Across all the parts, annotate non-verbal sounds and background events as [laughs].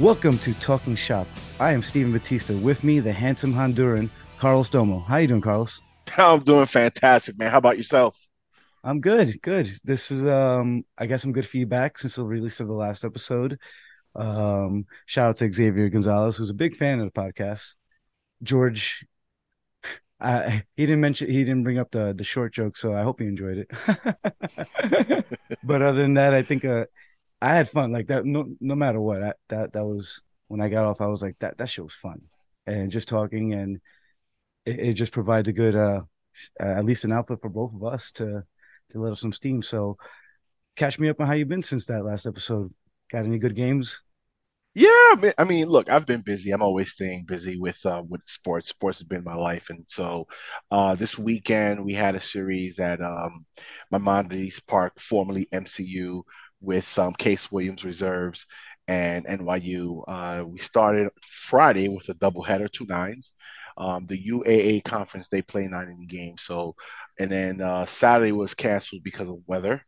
Welcome to Talking Shop. I am Stephen Batista. With me, the handsome Honduran, Carlos Domo. How you doing, Carlos? I'm doing fantastic, man. How about yourself? I'm good, good. This is um I got some good feedback since the release of the last episode. Um shout out to Xavier Gonzalez, who's a big fan of the podcast. George I, he didn't mention he didn't bring up the the short joke, so I hope he enjoyed it. [laughs] but other than that, I think uh I had fun. Like that no no matter what. I, that that was when I got off, I was like that that shit was fun. And just talking and it, it just provides a good uh at least an output for both of us to to let us some steam. So catch me up on how you've been since that last episode. Got any good games? Yeah, I mean, look, I've been busy. I'm always staying busy with uh, with sports. Sports has been my life, and so uh, this weekend we had a series at um, Maimonides Park, formerly MCU, with um, Case Western Reserves and NYU. Uh, we started Friday with a doubleheader, two nines. Um, the UAA conference they play nine inning games. So, and then uh, Saturday was canceled because of weather.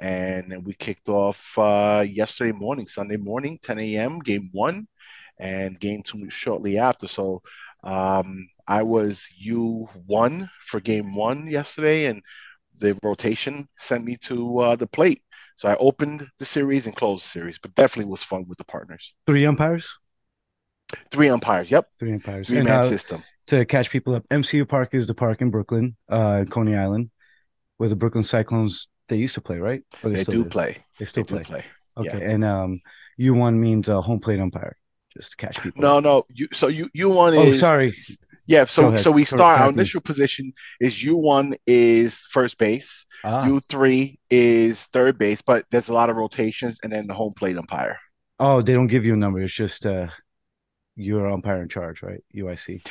And then we kicked off uh, yesterday morning, Sunday morning, 10 a.m. Game one, and game two shortly after. So um, I was U one for game one yesterday, and the rotation sent me to uh, the plate. So I opened the series and closed the series, but definitely was fun with the partners. Three umpires. Three umpires. Yep. Three umpires. Three man uh, system. To catch people up, MCU Park is the park in Brooklyn, uh, Coney Island, where the Brooklyn Cyclones they used to play, right? They, they do play. They still they play. play. Okay, yeah. and um, U one means uh, home plate umpire, just to catch people. No, no. You so you U one is. Oh, sorry. Yeah, so so we start our initial position is U one is first base, ah. U three is third base, but there's a lot of rotations, and then the home plate umpire. Oh, they don't give you a number. It's just uh, you're umpire in charge, right? UIC.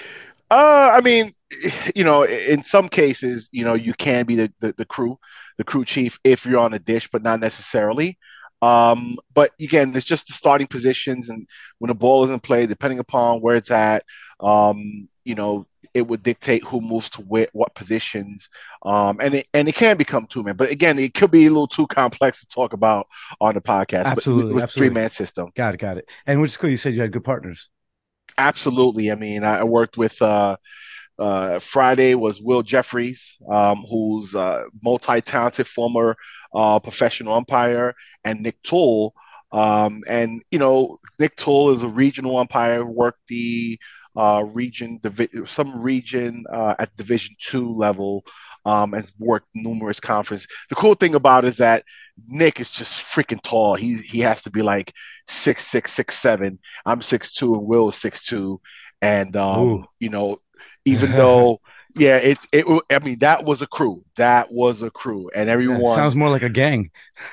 Uh, I mean, [sighs] you know, in some cases, you know, you can be the, the, the crew, the crew chief if you're on a dish, but not necessarily. Um, but again, it's just the starting positions, and when the ball isn't played, depending upon where it's at, um, you know, it would dictate who moves to where, what positions, um, and it and it can become two man. But again, it could be a little too complex to talk about on the podcast. Absolutely, but it was absolutely. three man system. Got it, got it. And which is cool. You said you had good partners. Absolutely. I mean, I worked with. Uh, uh, Friday was Will Jeffries, um, who's a multi-talented former uh, professional umpire, and Nick Toole. Um, and you know, Nick Toole is a regional umpire, worked the uh, region, divi- some region uh, at Division two level, um, and worked numerous conferences. The cool thing about it is that Nick is just freaking tall. He he has to be like six six six seven. I'm six two, and Will is six two, and um, you know, even though [laughs] yeah, it's it. I mean, that was a crew. That was a crew, and everyone yeah, sounds more like a gang.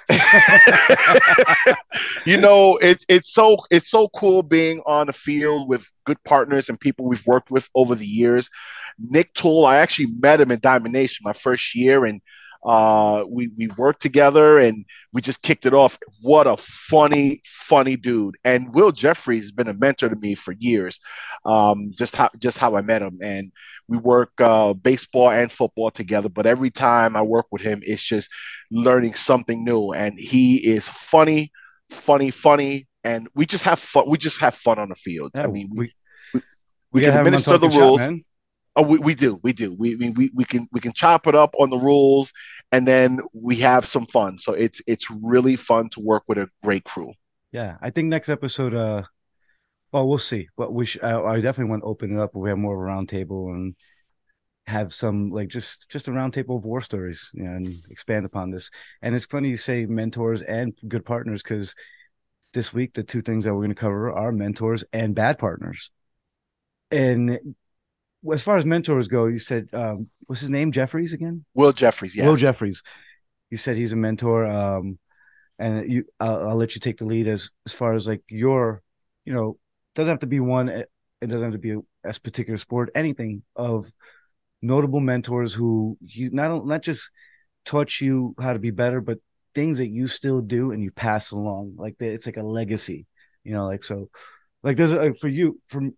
[laughs] [laughs] you know, it's it's so it's so cool being on the field with good partners and people we've worked with over the years. Nick Tool, I actually met him in Diamond Nation my first year, and uh, we we worked together and we just kicked it off. What a funny, funny dude! And Will Jeffries has been a mentor to me for years. Um, just how just how I met him, and we work uh, baseball and football together. But every time I work with him, it's just learning something new. And he is funny, funny, funny, and we just have fun. We just have fun on the field. Yeah, I mean, we we, we, we can administer the rules. Shot, Oh, we, we do, we do. We, we we can we can chop it up on the rules, and then we have some fun. So it's it's really fun to work with a great crew. Yeah, I think next episode, uh, well, we'll see. But we sh- I, I definitely want to open it up. We have more of a roundtable and have some like just just a roundtable of war stories you know, and expand upon this. And it's funny you say mentors and good partners because this week the two things that we're going to cover are mentors and bad partners. And as far as mentors go, you said um, what's his name? Jeffries again? Will Jeffries. Yeah. Will Jeffries. You said he's a mentor. Um, and you, I'll, I'll, let you take the lead as as far as like your, you know, doesn't have to be one. Eh, it doesn't have to be a, particular sport. Anything of notable mentors who you not not just taught you how to be better, but things that you still do and you pass along. Like it's like a legacy, you know. Like so, like there's a, for you from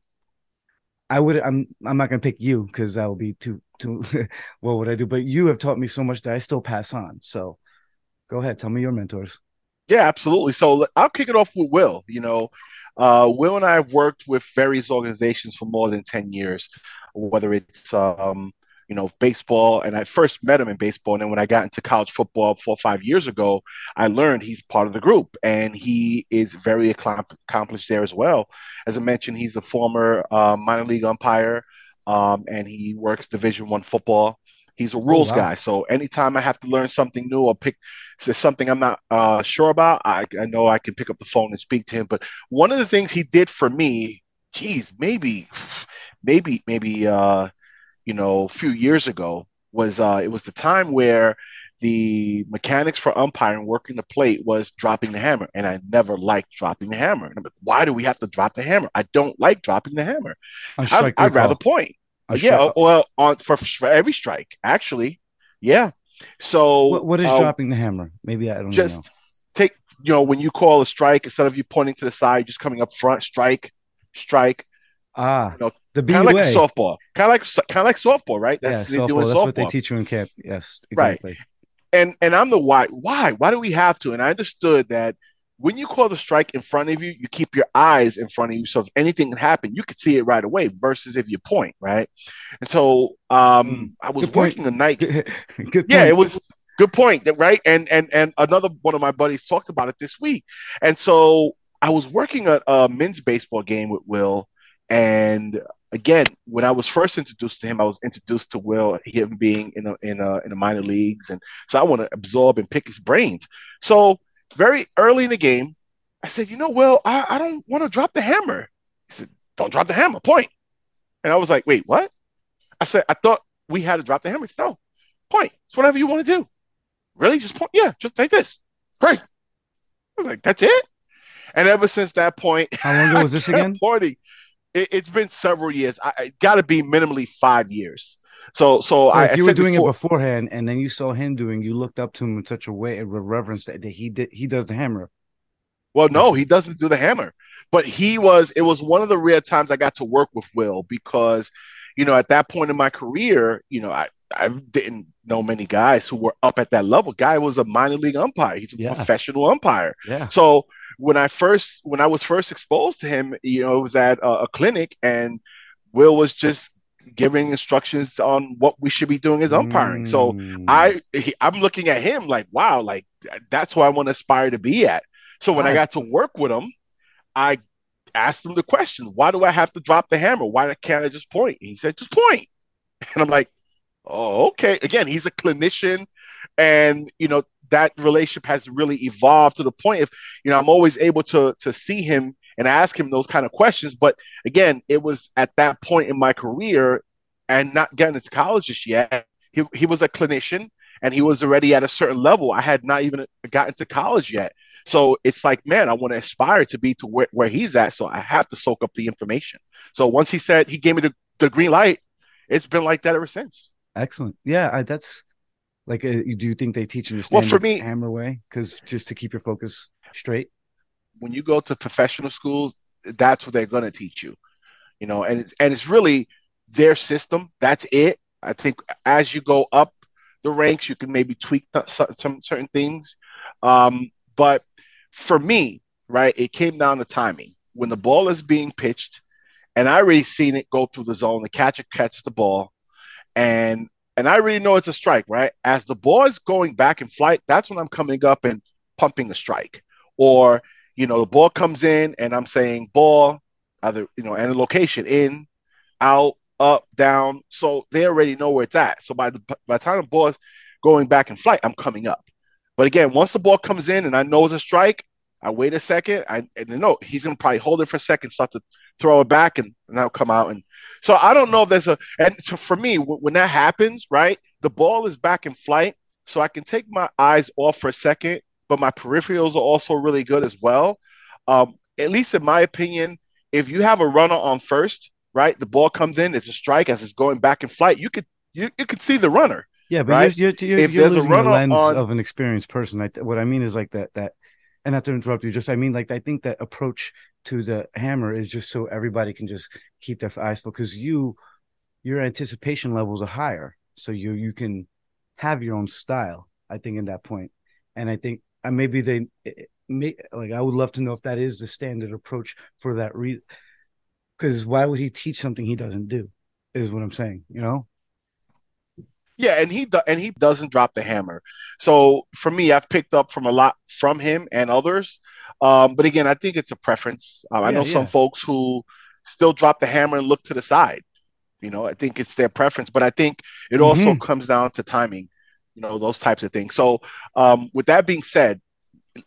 I would I'm I'm not gonna pick you because that would be too too [laughs] what would I do? But you have taught me so much that I still pass on. So go ahead, tell me your mentors. Yeah, absolutely. So I'll kick it off with Will. You know, Uh, Will and I have worked with various organizations for more than 10 years, whether it's um, you know, baseball. And I first met him in baseball. And then when I got into college football four or five years ago, I learned he's part of the group and he is very accomplished there as well. As I mentioned, he's a former uh, minor league umpire um, and he works Division One football. He's a oh, rules oh, wow. guy. So anytime I have to learn something new or pick something I'm not uh, sure about, I, I know I can pick up the phone and speak to him. But one of the things he did for me, geez, maybe, maybe, maybe, uh, you know, a few years ago was uh, it was the time where the mechanics for umpiring working the plate was dropping the hammer, and I never liked dropping the hammer. And I'm like, why do we have to drop the hammer? I don't like dropping the hammer. I, would rather point. Yeah, well, on for, for every strike, actually, yeah. So what, what is uh, dropping the hammer? Maybe I don't know. just know. take you know when you call a strike instead of you pointing to the side, just coming up front, strike, strike. Ah, you know, the kind of like softball, kind of like kind of like softball, right? That's yeah, softball. That's softball. what they teach you in camp. Yes, exactly. Right. And and I'm the why. Why? Why do we have to? And I understood that when you call the strike in front of you, you keep your eyes in front of you. So if anything can happen, you could see it right away. Versus if you point, right? And so um, mm, I was working a night. [laughs] good yeah, it was good point, right? And and and another one of my buddies talked about it this week. And so I was working a, a men's baseball game with Will, and again, when I was first introduced to him, I was introduced to Will, him being in a, in a, in the minor leagues, and so I want to absorb and pick his brains. So very early in the game, I said, you know, Will, I, I don't want to drop the hammer. He said, don't drop the hammer, point. And I was like, wait, what? I said, I thought we had to drop the hammer. Said, no, point. It's whatever you want to do. Really? Just point? Yeah, just like this. Great. I was like, that's it? And ever since that point, how long ago was [laughs] this again? Pointing it, has been several years. I, I got to be minimally five years. So, so, so I, you I were doing before, it beforehand, and then you saw him doing. You looked up to him in such a way of reverence that, that he did. He does the hammer. Well, no, he doesn't do the hammer, but he was. It was one of the rare times I got to work with Will because, you know, at that point in my career, you know, I I didn't know many guys who were up at that level. Guy was a minor league umpire. He's a yeah. professional umpire. Yeah. So when I first when I was first exposed to him, you know, it was at a, a clinic, and Will was just giving instructions on what we should be doing as umpiring. Mm. So I he, I'm looking at him like, wow, like that's who I want to aspire to be at. So when I got to work with him, I asked him the question, why do I have to drop the hammer? Why can't I just point? He said, just point. [laughs] And I'm like, oh, okay. Again, he's a clinician and you know that relationship has really evolved to the point if you know I'm always able to to see him and ask him those kind of questions. But again, it was at that point in my career and not getting into college just yet. He he was a clinician and he was already at a certain level. I had not even gotten to college yet. So it's like, man, I want to aspire to be to where, where he's at. So I have to soak up the information. So once he said he gave me the, the green light, it's been like that ever since. Excellent. Yeah, I, that's like, uh, do you think they teach you the standard well, for me, hammer way? Because just to keep your focus straight. When you go to professional schools, that's what they're going to teach you, you know, and it's, and it's really their system. That's it. I think as you go up the ranks, you can maybe tweak th- some certain things. Um, but for me, right, it came down to timing. When the ball is being pitched, and I already seen it go through the zone, the catcher catches the ball, and and I really know it's a strike, right? As the ball is going back in flight, that's when I'm coming up and pumping a strike. Or, you know, the ball comes in and I'm saying ball, either, you know, and the location in, out, up, down. So they already know where it's at. So by the by the time the ball is going back in flight, I'm coming up. But again, once the ball comes in and I know it's a strike, I wait a second. I and then no, he's gonna probably hold it for a second, start to throw it back, and, and that'll come out. And so I don't know if there's a and so for me when that happens, right, the ball is back in flight, so I can take my eyes off for a second, but my peripherals are also really good as well. Um, at least in my opinion, if you have a runner on first, right, the ball comes in, it's a strike as it's going back in flight. You could you, you could see the runner. Yeah, but right? you're, you're, you're, if you're losing the lens on, of an experienced person. I, what I mean is like that that and not to interrupt you, just I mean, like I think that approach to the hammer is just so everybody can just keep their eyes full because you, your anticipation levels are higher, so you you can have your own style. I think in that point, and I think and maybe they like I would love to know if that is the standard approach for that re because why would he teach something he doesn't do? Is what I'm saying, you know? Yeah, and he do- and he doesn't drop the hammer. So for me, I've picked up from a lot from him and others. Um, but again, I think it's a preference. Uh, I know yeah. some folks who still drop the hammer and look to the side. You know, I think it's their preference, but I think it also Mhm. comes down to timing. You know, those types of things. So, um, with that being said,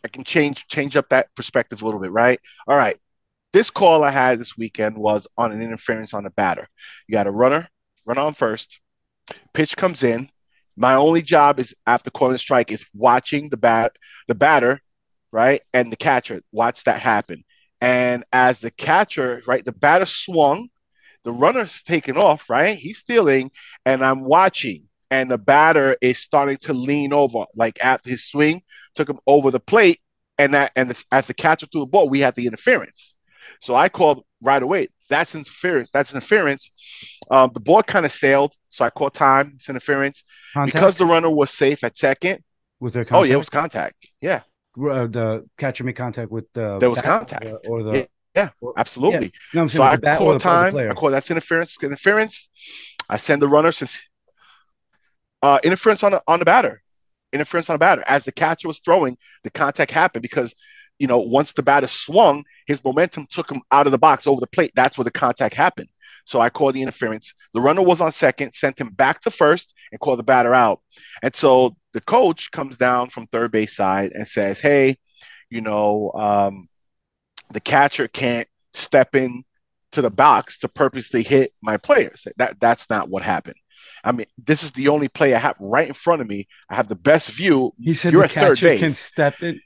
I can change change up that perspective a little bit, right? All right. This call I had this weekend was on an interference on a batter. You got a runner, run on first. Pitch comes in. My only job is after calling a strike is watching the bat, the batter, right, and the catcher. Watch that happen. And as the catcher, right, the batter swung, the runner's taken off, right? He's stealing, and I'm watching, and the batter is starting to lean over, like after his swing took him over the plate, and that and the, as the catcher threw the ball, we had the interference. So I called right away. That's interference. That's interference. Um, the ball kind of sailed, so I called time. It's interference Contact because the runner was safe at second. was there Oh contact? yeah, it was contact. Yeah, Uh, the catcher made contact with the There was contact. or, the Yeah, or- absolutely. No, I'm So I call the, or the time. I call that's interference. Interference. I send the runner since uh, interference on the on the batter. Interference on the batter. As the catcher was throwing, the contact happened because you know once the batter swung, his momentum took him out of the box over the plate. That's where the contact happened. So I called the interference. The runner was on second, sent him back to first, and called the batter out. And so the coach comes down from third base side and says, "Hey, you know, um, the catcher can't step in to the box to purposely hit my players. That that's not what happened. I mean, this is the only play I have right in front of me. I have the best view. He said You're the catcher can step in.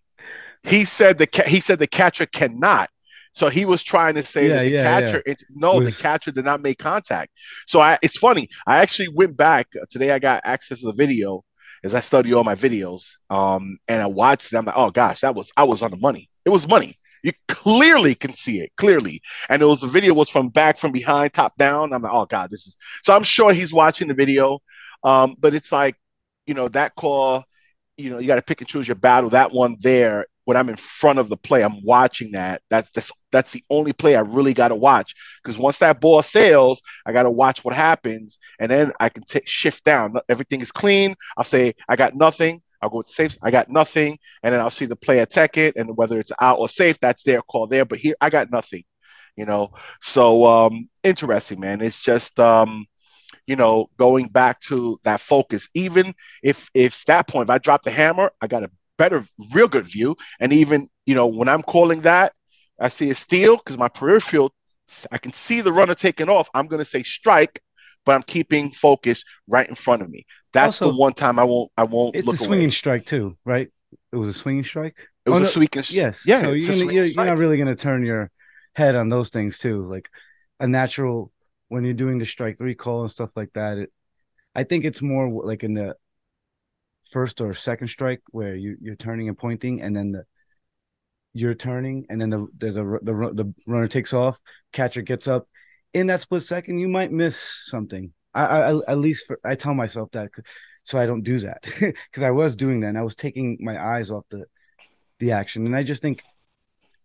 He said the ca- he said the catcher cannot. So he was trying to say Yeah, that the yeah, catcher it, no, Was- the catcher did not make contact. So I, it's funny. I actually went back today. I got access to the video as I study all my videos. Um, and I watched them. I'm like, oh gosh, that was I was on the money. It was money. You clearly can see it clearly, and it was the video was from back from behind, top down. I'm like, oh god, this is. So I'm sure he's watching the video, um, but it's like, you know, that call. You know, you got to pick and choose your battle. That one there, when I'm in front of the play, I'm watching that. That's that's that's the only play I really got to watch because once that ball sails, I got to watch what happens, and then I can take shift down. Everything is clean. I'll say I got nothing. I'll go with safe. I got nothing, and then I'll see the play at it, and whether it's out or safe, that's their call there. But here, I got nothing. You know, so um, interesting, man. It's just um, you know going back to that focus. Even if if that point, if I drop the hammer, I got a better, real good view, and even you know when I'm calling that, I see a steal because my peripheral, I can see the runner taking off. I'm going to say strike, but I'm keeping focus right in front of me. That's Also, the one time I won't. I won't It's a swinging away. strike too, right? It was a swinging strike. It was Oh, a no, sweet. Yes. Yeah. So you're, gonna, you're, you're not really going to turn your head on those things too. Like a natural when you're doing the strike three call and stuff like that. It, I think it's more like in the first or second strike where you you're turning and pointing, and then the you're turning, and then the there's a the the runner takes off, catcher gets up. In that split second, you might miss something. I, I at least for, I tell myself that so I don't do that [laughs] because I was doing that and I was taking my eyes off the the action, and I just think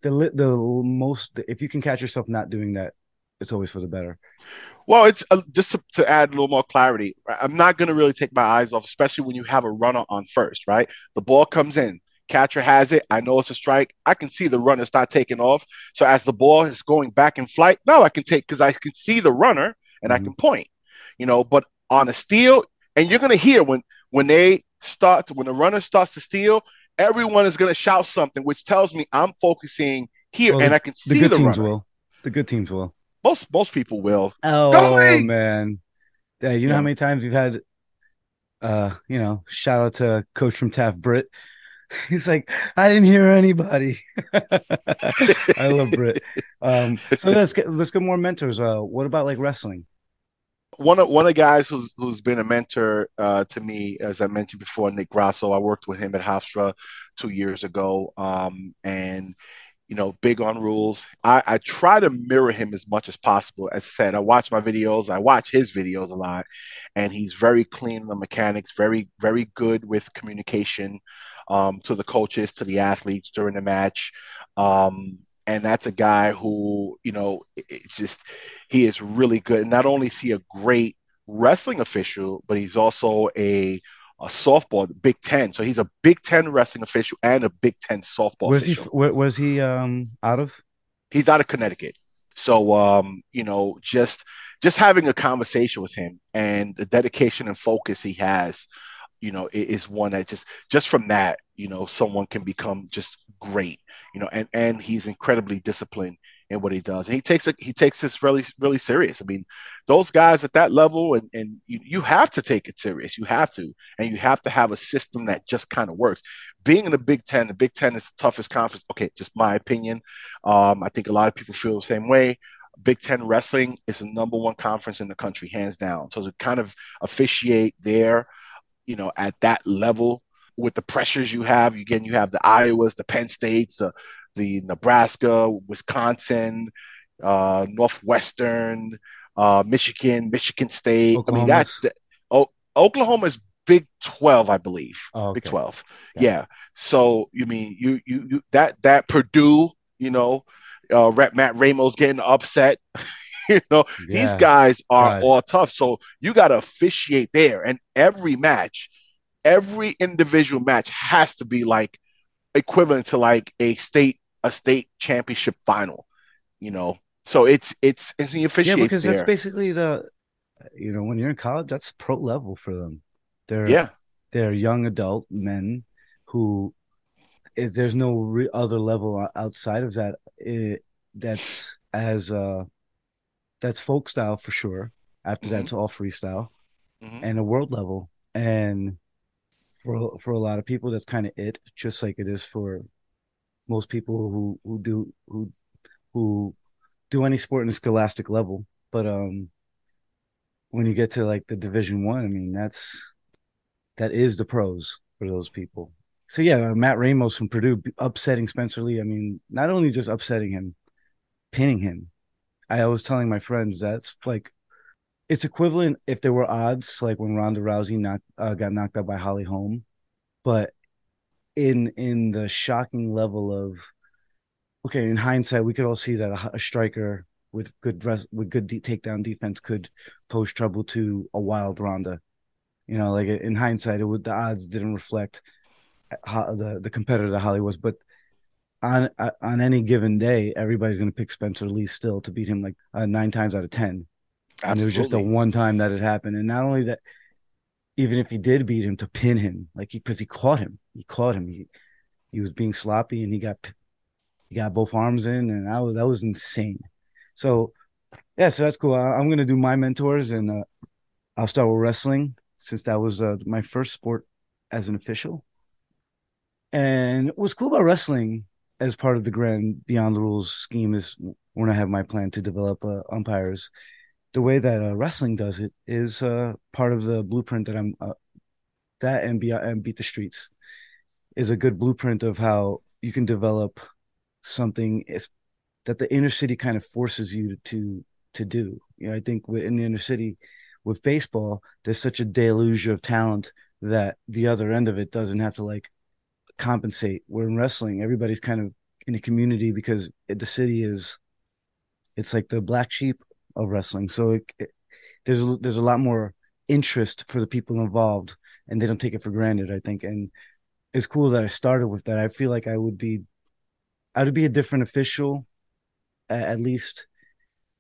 the the most if you can catch yourself not doing that, it's always for the better. Well, it's uh, just to, to add a little more clarity. right, I'm not going to really take my eyes off, especially when you have a runner on first, right? The ball comes in, catcher has it. I know it's a strike. I can see the runner start taking off. So as the ball is going back in flight, now I can take because I can see the runner and I Mhm. can point, you know. But on a steal, and you're going to hear when when they start when the runner starts to steal, everyone is going to shout something, which tells me I'm focusing here Well, and I can The see good the, teams runner. will. The good teams will. Most most people will. Oh man, yeah. You know Yeah. how many times you've had, uh, you know, shout out to coach from Taft Britt. [laughs] He's like, I didn't hear anybody. [laughs] I love Britt. Um, so let's get let's get more mentors. Uh, what about like wrestling? one of one of the guys who's who's been a mentor uh, to me, as I mentioned before, Nick Grasso. I worked with him at Hofstra two years ago, um, and you know, big on rules. I, I try to mirror him as much as possible. As I said, I watch my videos. I watch his videos a lot, and he's very clean on the mechanics. Very very good with communication. um, to the coaches, to the athletes during the match. Um, and that's a guy who, you know, it's just he is really good. And not only is he a great wrestling official, but he's also a a softball Big Ten. So he's a Big Ten wrestling official and a Big Ten softball. Was official. he? Was he um, out of? He's out of Connecticut. So um, you know, just just having a conversation with him and the dedication and focus he has, you know, is one that just just from that, you know, someone can become just great, you know, and and he's incredibly disciplined in what he does. And he takes it, he takes this really, really serious. I mean, those guys at that level, and, and you, you have to take it serious. You have to, and you have to have a system that just kind of works. Being in the Big Ten, the Big Ten is the toughest conference. Okay, just my opinion. Um, I think a lot of people feel the same way. Big Ten wrestling is the number one conference in the country, hands down. So to kind of officiate there, you know, at that level with the pressures you have, again, you have the Iowas, the Penn States, the the Nebraska, Wisconsin, uh, Northwestern, uh, Michigan, Michigan State. I mean, that's that, oh, Oklahoma's Big Twelve, I believe. Oh, okay. Big Twelve. Yeah. yeah. So you mean you, you you that that Purdue, you know, uh, Matt Ramos getting upset. [laughs] you know, yeah. these guys are right. all tough. So you got to officiate there, and every match, every individual match has to be like equivalent to like a state a state championship final, you know. So it's it's it's the officiates Yeah, because there. that's basically the you know, when you're in college, that's pro level for them. They're yeah, they're young adult men who is there's no re- other level outside of that it, that's as uh that's folk style for sure. After mm-hmm. that's all freestyle mm-hmm. and a world level. And for for a lot of people, that's kind of it, just like it is for most people who who do who who do any sport in a scholastic level. But um, when you get to like the Division One, I, I mean that's that is the pros for those people. So yeah, uh, Matt Ramos from Purdue upsetting Spencer Lee. I mean, not only just upsetting him, pinning him. I was telling my friends that's like it's equivalent if there were odds like when Ronda Rousey knocked uh, got knocked out by Holly Holm, but in in the shocking level of okay in hindsight we could all see that a, a striker with good dress with good de- takedown defense could pose trouble to a wild Ronda. You know, like in hindsight, it would the odds didn't reflect how the the competitor that Holly was, but on uh, on any given day, everybody's going to pick Spencer Lee still to beat him like uh, nine times out of ten. Absolutely. And it was just a one time that it happened, and not only that, even if he did beat him, to pin him, like he because he, caught him, he caught him. He he was being sloppy, and he got he got both arms in, and that was that was insane. So yeah, so that's cool. I, am gonna do my mentors, and uh, I'll start with wrestling since that was uh, my first sport as an official. And what's cool about wrestling as part of the grand Beyond the Rules scheme is when I have my plan to develop uh, umpires the way that uh, wrestling does it is uh, part of the blueprint that I'm uh, that and, be, and beat the streets is a good blueprint of how you can develop something that the inner city kind of forces you to to do. You know, I think in the inner city with baseball, there's such a deluge of talent that the other end of it doesn't have to like compensate. Where in wrestling, everybody's kind of in a community because the city is it's like the black sheep of wrestling. So it, it, there's a, there's a lot more interest for the people involved, and they don't take it for granted. I think, and it's cool that I started with that. I feel like I would be, I would be a different official, at least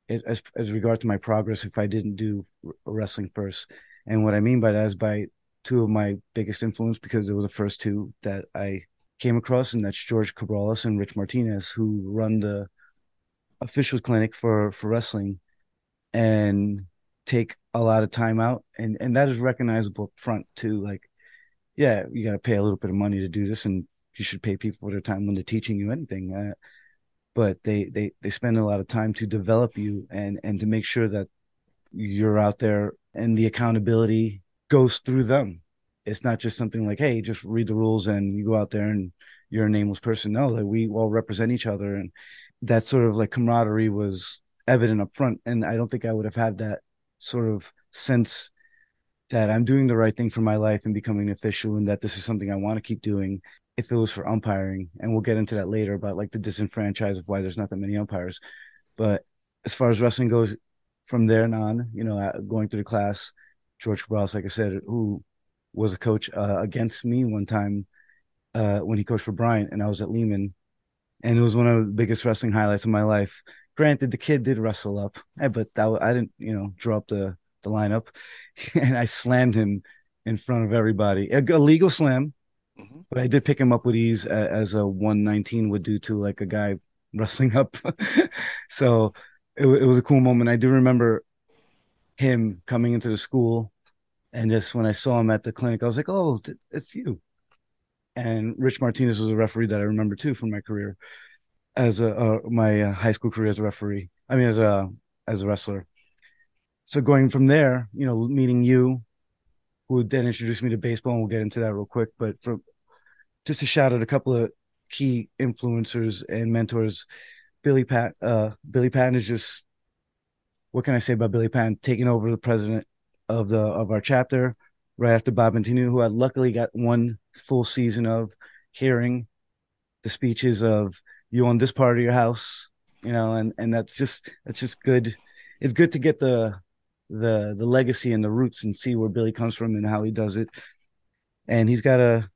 as as regard to my progress if I didn't do wrestling first. And what I mean by that is by two of my biggest influence because they were the first two that I came across, and that's George Cabrales and Rich Martinez, who run the officials clinic for for wrestling and take a lot of time out. And and that is recognizable front too like yeah you got to pay a little bit of money to do this and you should pay people for their time when they're teaching you anything uh, but they they they spend a lot of time to develop you and and to make sure that you're out there and the accountability goes through them. It's not just something like hey just read the rules and you go out there and you're a nameless person. No like we all represent each other and that sort of like camaraderie was evident up front. And I don't think I would have had that sort of sense that I'm doing the right thing for my life and becoming an official and that this is something I want to keep doing if it was for umpiring, and we'll get into that later about like the disenfranchise of why there's not that many umpires. But as far as wrestling goes, from there on, you know, going through the class, George Cabrales, like I said, who was a coach uh, against me one time uh, when he coached for Bryant, and I was at Lehman, and it was one of the biggest wrestling highlights of my life. Granted, the kid did wrestle up, eh, but that, I didn't, you know, draw up the the lineup, [laughs] and I slammed him in front of everybody. A, a legal slam, mm-hmm. but I did pick him up with ease as a 119 would do to like a guy [laughs] wrestling up. [laughs] so it, it was a cool moment. I do remember him coming into the school, and just when I saw him at the clinic, I was like, "Oh, it's you." And Rich Martinez was a referee that I remember too from my career as a uh, my uh, high school career as a referee. I mean, as a as a wrestler. So going from there, you know, meeting you, who then introduced me to baseball, and we'll get into that real quick. But from just to shout out a couple of key influencers and mentors, Billy Pat. Uh, Billy Patton is just what can I say about Billy Patton taking over the president of the of our chapter right after Bob Antinu, who I luckily got one full season of hearing the speeches of you on this part of your house, you know, and and that's just that's just good. It's good to get the the the legacy and the roots and see where Billy comes from and how he does it. And he's got a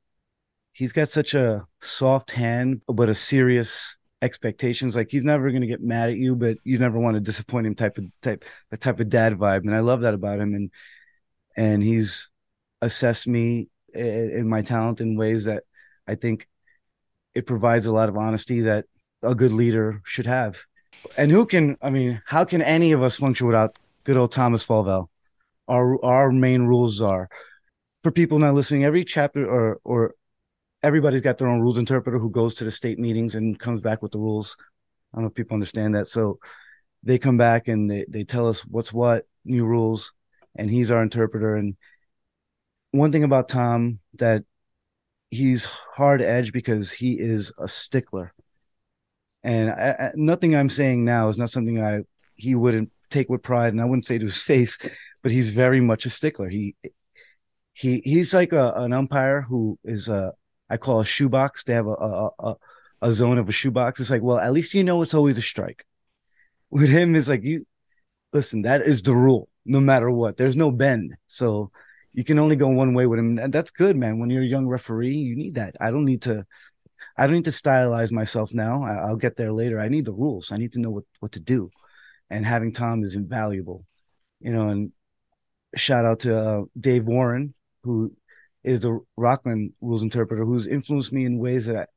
he's got such a soft hand, but a serious expectations. Like he's never going to get mad at you, but you never want to disappoint him. Type of type the type of dad vibe, and I love that about him. And and he's assessed me in, in my talent in ways that I think it provides a lot of honesty that a good leader should have. And who can, I mean, how can any of us function without good old Thomas Falvell? Our our main rules are for people not listening. Every chapter or or everybody's got their own rules interpreter who goes to the state meetings and comes back with the rules. I don't know if people understand that. So they come back and they, they tell us what's what, new rules, and he's our interpreter. And one thing about Tom that he's hard edge because he is a stickler. And I, I, nothing I'm saying now is not something I he wouldn't take with pride, and I wouldn't say to his [laughs] face, but he's very much a stickler. He he he's like a, an umpire who is a I call a shoebox. They have a, a a, a zone of a shoebox. It's like, well, at least you know it's always a strike. [laughs] With him, it's like you listen. That is the rule, no matter what. There's no bend. So you can only go one way with him. And that's good, man. When you're a young referee, you need that. I don't need to I don't need to stylize myself now. I, will get there later. I need the rules. I need to know what, what to do. And having Tom is invaluable. You know, and shout out to uh, Dave Warren, who is the Rockland rules interpreter, who's influenced me in ways that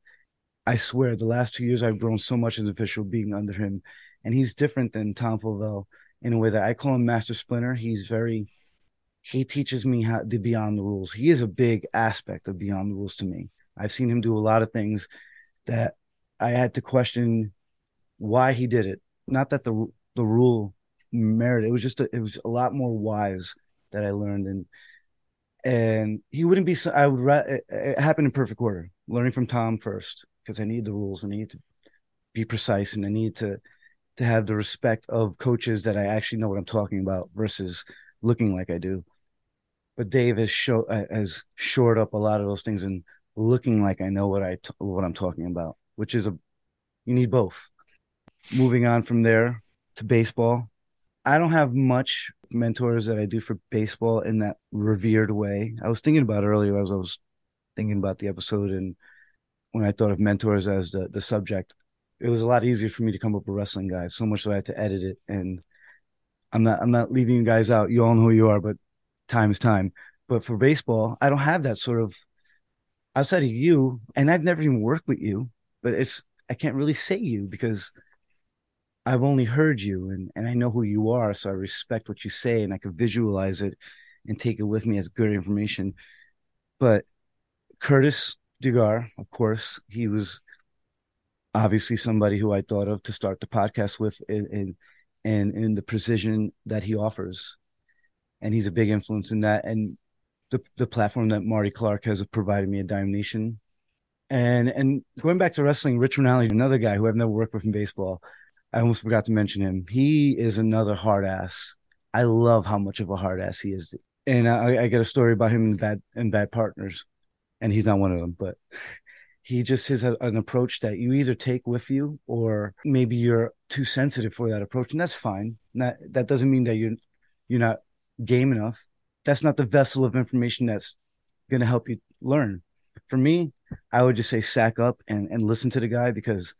I, I swear the last two years I've grown so much as an official being under him. And he's different than Tom Falvell in a way that I call him Master Splinter. He's very he teaches me how to beyond the rules. He is a big aspect of beyond the rules to me. I've seen him do a lot of things that I had to question why he did it. Not that the the rule merited. It was just a, it was a lot more wise that I learned and and he wouldn't be. I would. It, it happened in perfect order. Learning from Tom first because I need the rules. And I need to be precise and I need to to have the respect of coaches that I actually know what I'm talking about versus looking like I do but Dave has show uh, has shored up a lot of those things and looking like I know what I t- what I'm talking about, which is a you need both. Moving on from there to baseball, I don't have much mentors that I do for baseball in that revered way. I was thinking about earlier as I was thinking about the episode and when I thought of mentors as the the subject, it was a lot easier for me to come up with wrestling guys. So much that I had to edit it, and I'm not I'm not leaving you guys out. You all know who you are, but time is time. But for baseball, I don't have that sort of outside of you, and I've never even worked with you, but it's I can't really say you because I've only heard you and, and I know who you are, so I respect what you say and I can visualize it and take it with me as good information. But Curtis Dugar, of course, he was obviously somebody who I thought of to start the podcast with and and in the precision that he offers and he's a big influence in that. And the the platform that Marty Clark has provided me a Diamond Nation. And and going back to wrestling, Rich Rinaldi, another guy who I've never worked with in baseball. I almost forgot to mention him. He is another hard ass. I love how much of a hard ass he is. And I, I get a story about him in bad in bad partners, and he's not one of them. But he just has a, an approach that you either take with you or maybe you're too sensitive for that approach and that's fine that that doesn't mean that you're you're not game enough that's not the vessel of information that's going to help you learn. For me i would just say sack up and and listen to the guy because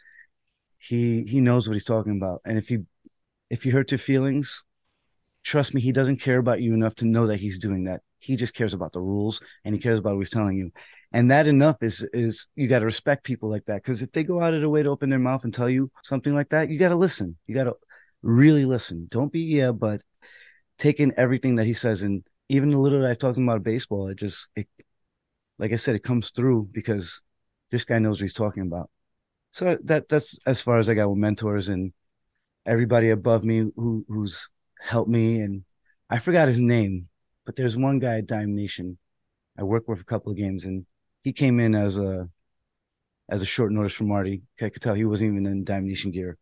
he he knows what he's talking about. And if you if you hurt your feelings trust me he doesn't care about you enough to know that he's doing that. He just cares about the rules and he cares about what he's telling you. And that enough is is you got to respect people like that. Because if they go out of their way to open their mouth and tell you something like that you got to listen. You got to really listen. Don't be yeah but take in everything that he says and even the little that i've talked about baseball it just it like i said it comes through because this guy knows what he's talking about so that that's as far as i got with mentors and everybody above me who who's helped me and i forgot his name but there's one guy at Diamond Nation i worked with a couple of games and he came in as a as a short notice from Marty. I could tell he wasn't even in Diamond Nation gear,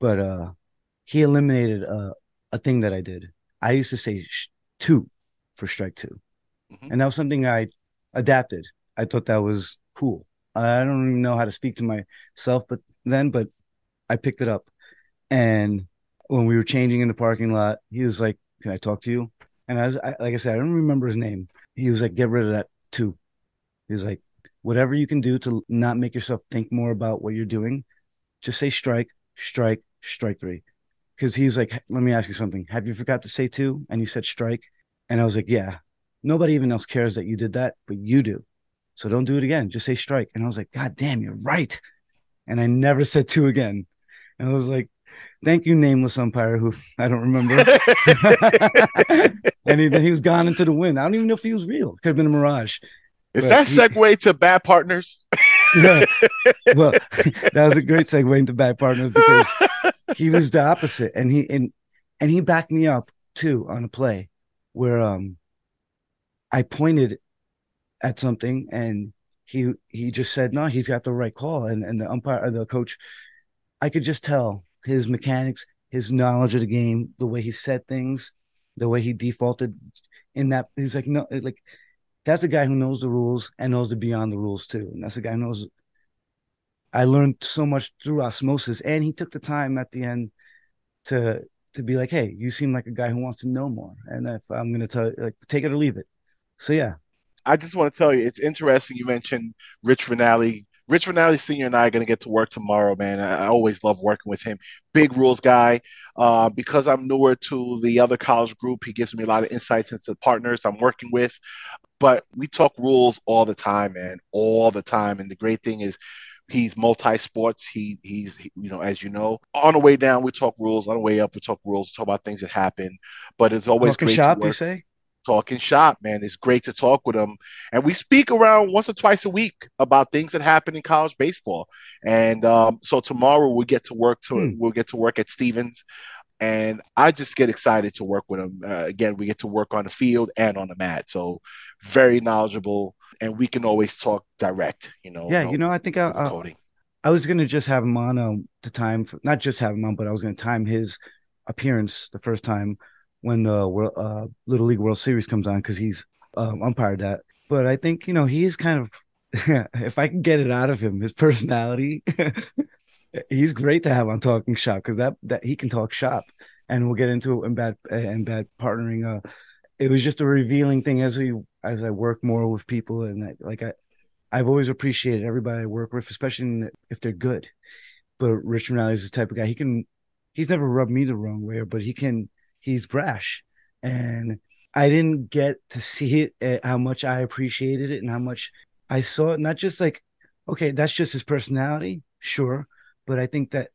but uh, he eliminated a a thing that I did. I used to say sh- two for strike 2 mm-hmm. and that was something I adapted. I thought that was cool. I don't even know how to speak to myself, but then, but I picked it up, and when we were changing in the parking lot, he was like, "Can I talk to you?" And I was, I, like I said, I don't remember his name. He was like, "Get rid of that two." was like, whatever you can do to not make yourself think more about what you're doing, just say strike, strike, strike three. Because he's like, let me ask you something. Have you forgot to say two? And you said strike. And I was like, yeah. Nobody even else cares that you did that, but you do. So don't do it again. Just say strike. And I was like, God damn, you're right. And I never said two again. And I was like, thank you, nameless umpire, who I don't remember. [laughs] and he, then he was gone into the wind. I don't even know if he was real. Could have been a mirage. Is that segue to bad partners? [laughs] yeah. Well, [laughs] that was a great segue into bad partners because he was the opposite, and he and and he backed me up too on a play where um I pointed at something and he he just said no, he's got the right call, and and the umpire, the coach, I could just tell his mechanics, his knowledge of the game, the way he said things, the way he defaulted in that. He's like no, like that's a guy who knows the rules and knows the beyond the rules too. And that's a guy who knows. I learned so much through osmosis, and he took the time at the end to to be like, "Hey, you seem like a guy who wants to know more." And if I'm to tell, like, take it or leave it. So yeah, I just want to tell you, it's interesting. You mentioned Rich Vernali. Rich Vernali Senior and I are going to get to work tomorrow, man. I, I always love working with him. Big rules guy. Uh, because I'm newer to the other college group, he gives me a lot of insights into the partners I'm working with but we talk rules all the time, man, all the time. And the great thing is, he's multi-sports. He he's you know as you know on the way down we talk rules. On the way up we talk rules. talk about things that happen. But it's always talking great shop. To you say talking shop, man. It's great to talk with him, and we speak around once or twice a week about things that happen in college baseball. And um, so tomorrow we'll get to work to hmm. we'll get to work at Stevens and I just get excited to work with him. Uh, again, we get to work on the field and on the mat, so very knowledgeable, and we can always talk direct. You know. Yeah, you know, I think I, I, I was gonna just have him on um, to time, for, not just have him on, but I was gonna time his appearance the first time when the World, uh, Little League World Series comes on because he's um, umpired that. But I think you know he is kind of, [laughs] if I can get it out of him, his personality [laughs] he's great to have on talking shop because that that he can talk shop and we'll get into it in bad and bad partnering uh it was just a revealing thing as we as i work more with people and I, like i i've always appreciated everybody i work with especially if they're good. But rich Vernali is the type of guy he can he's never rubbed me the wrong way but he can he's brash. And i didn't get to see it eh, how much i appreciated it and how much i saw it. Not just like okay that's just his personality sure. But I think that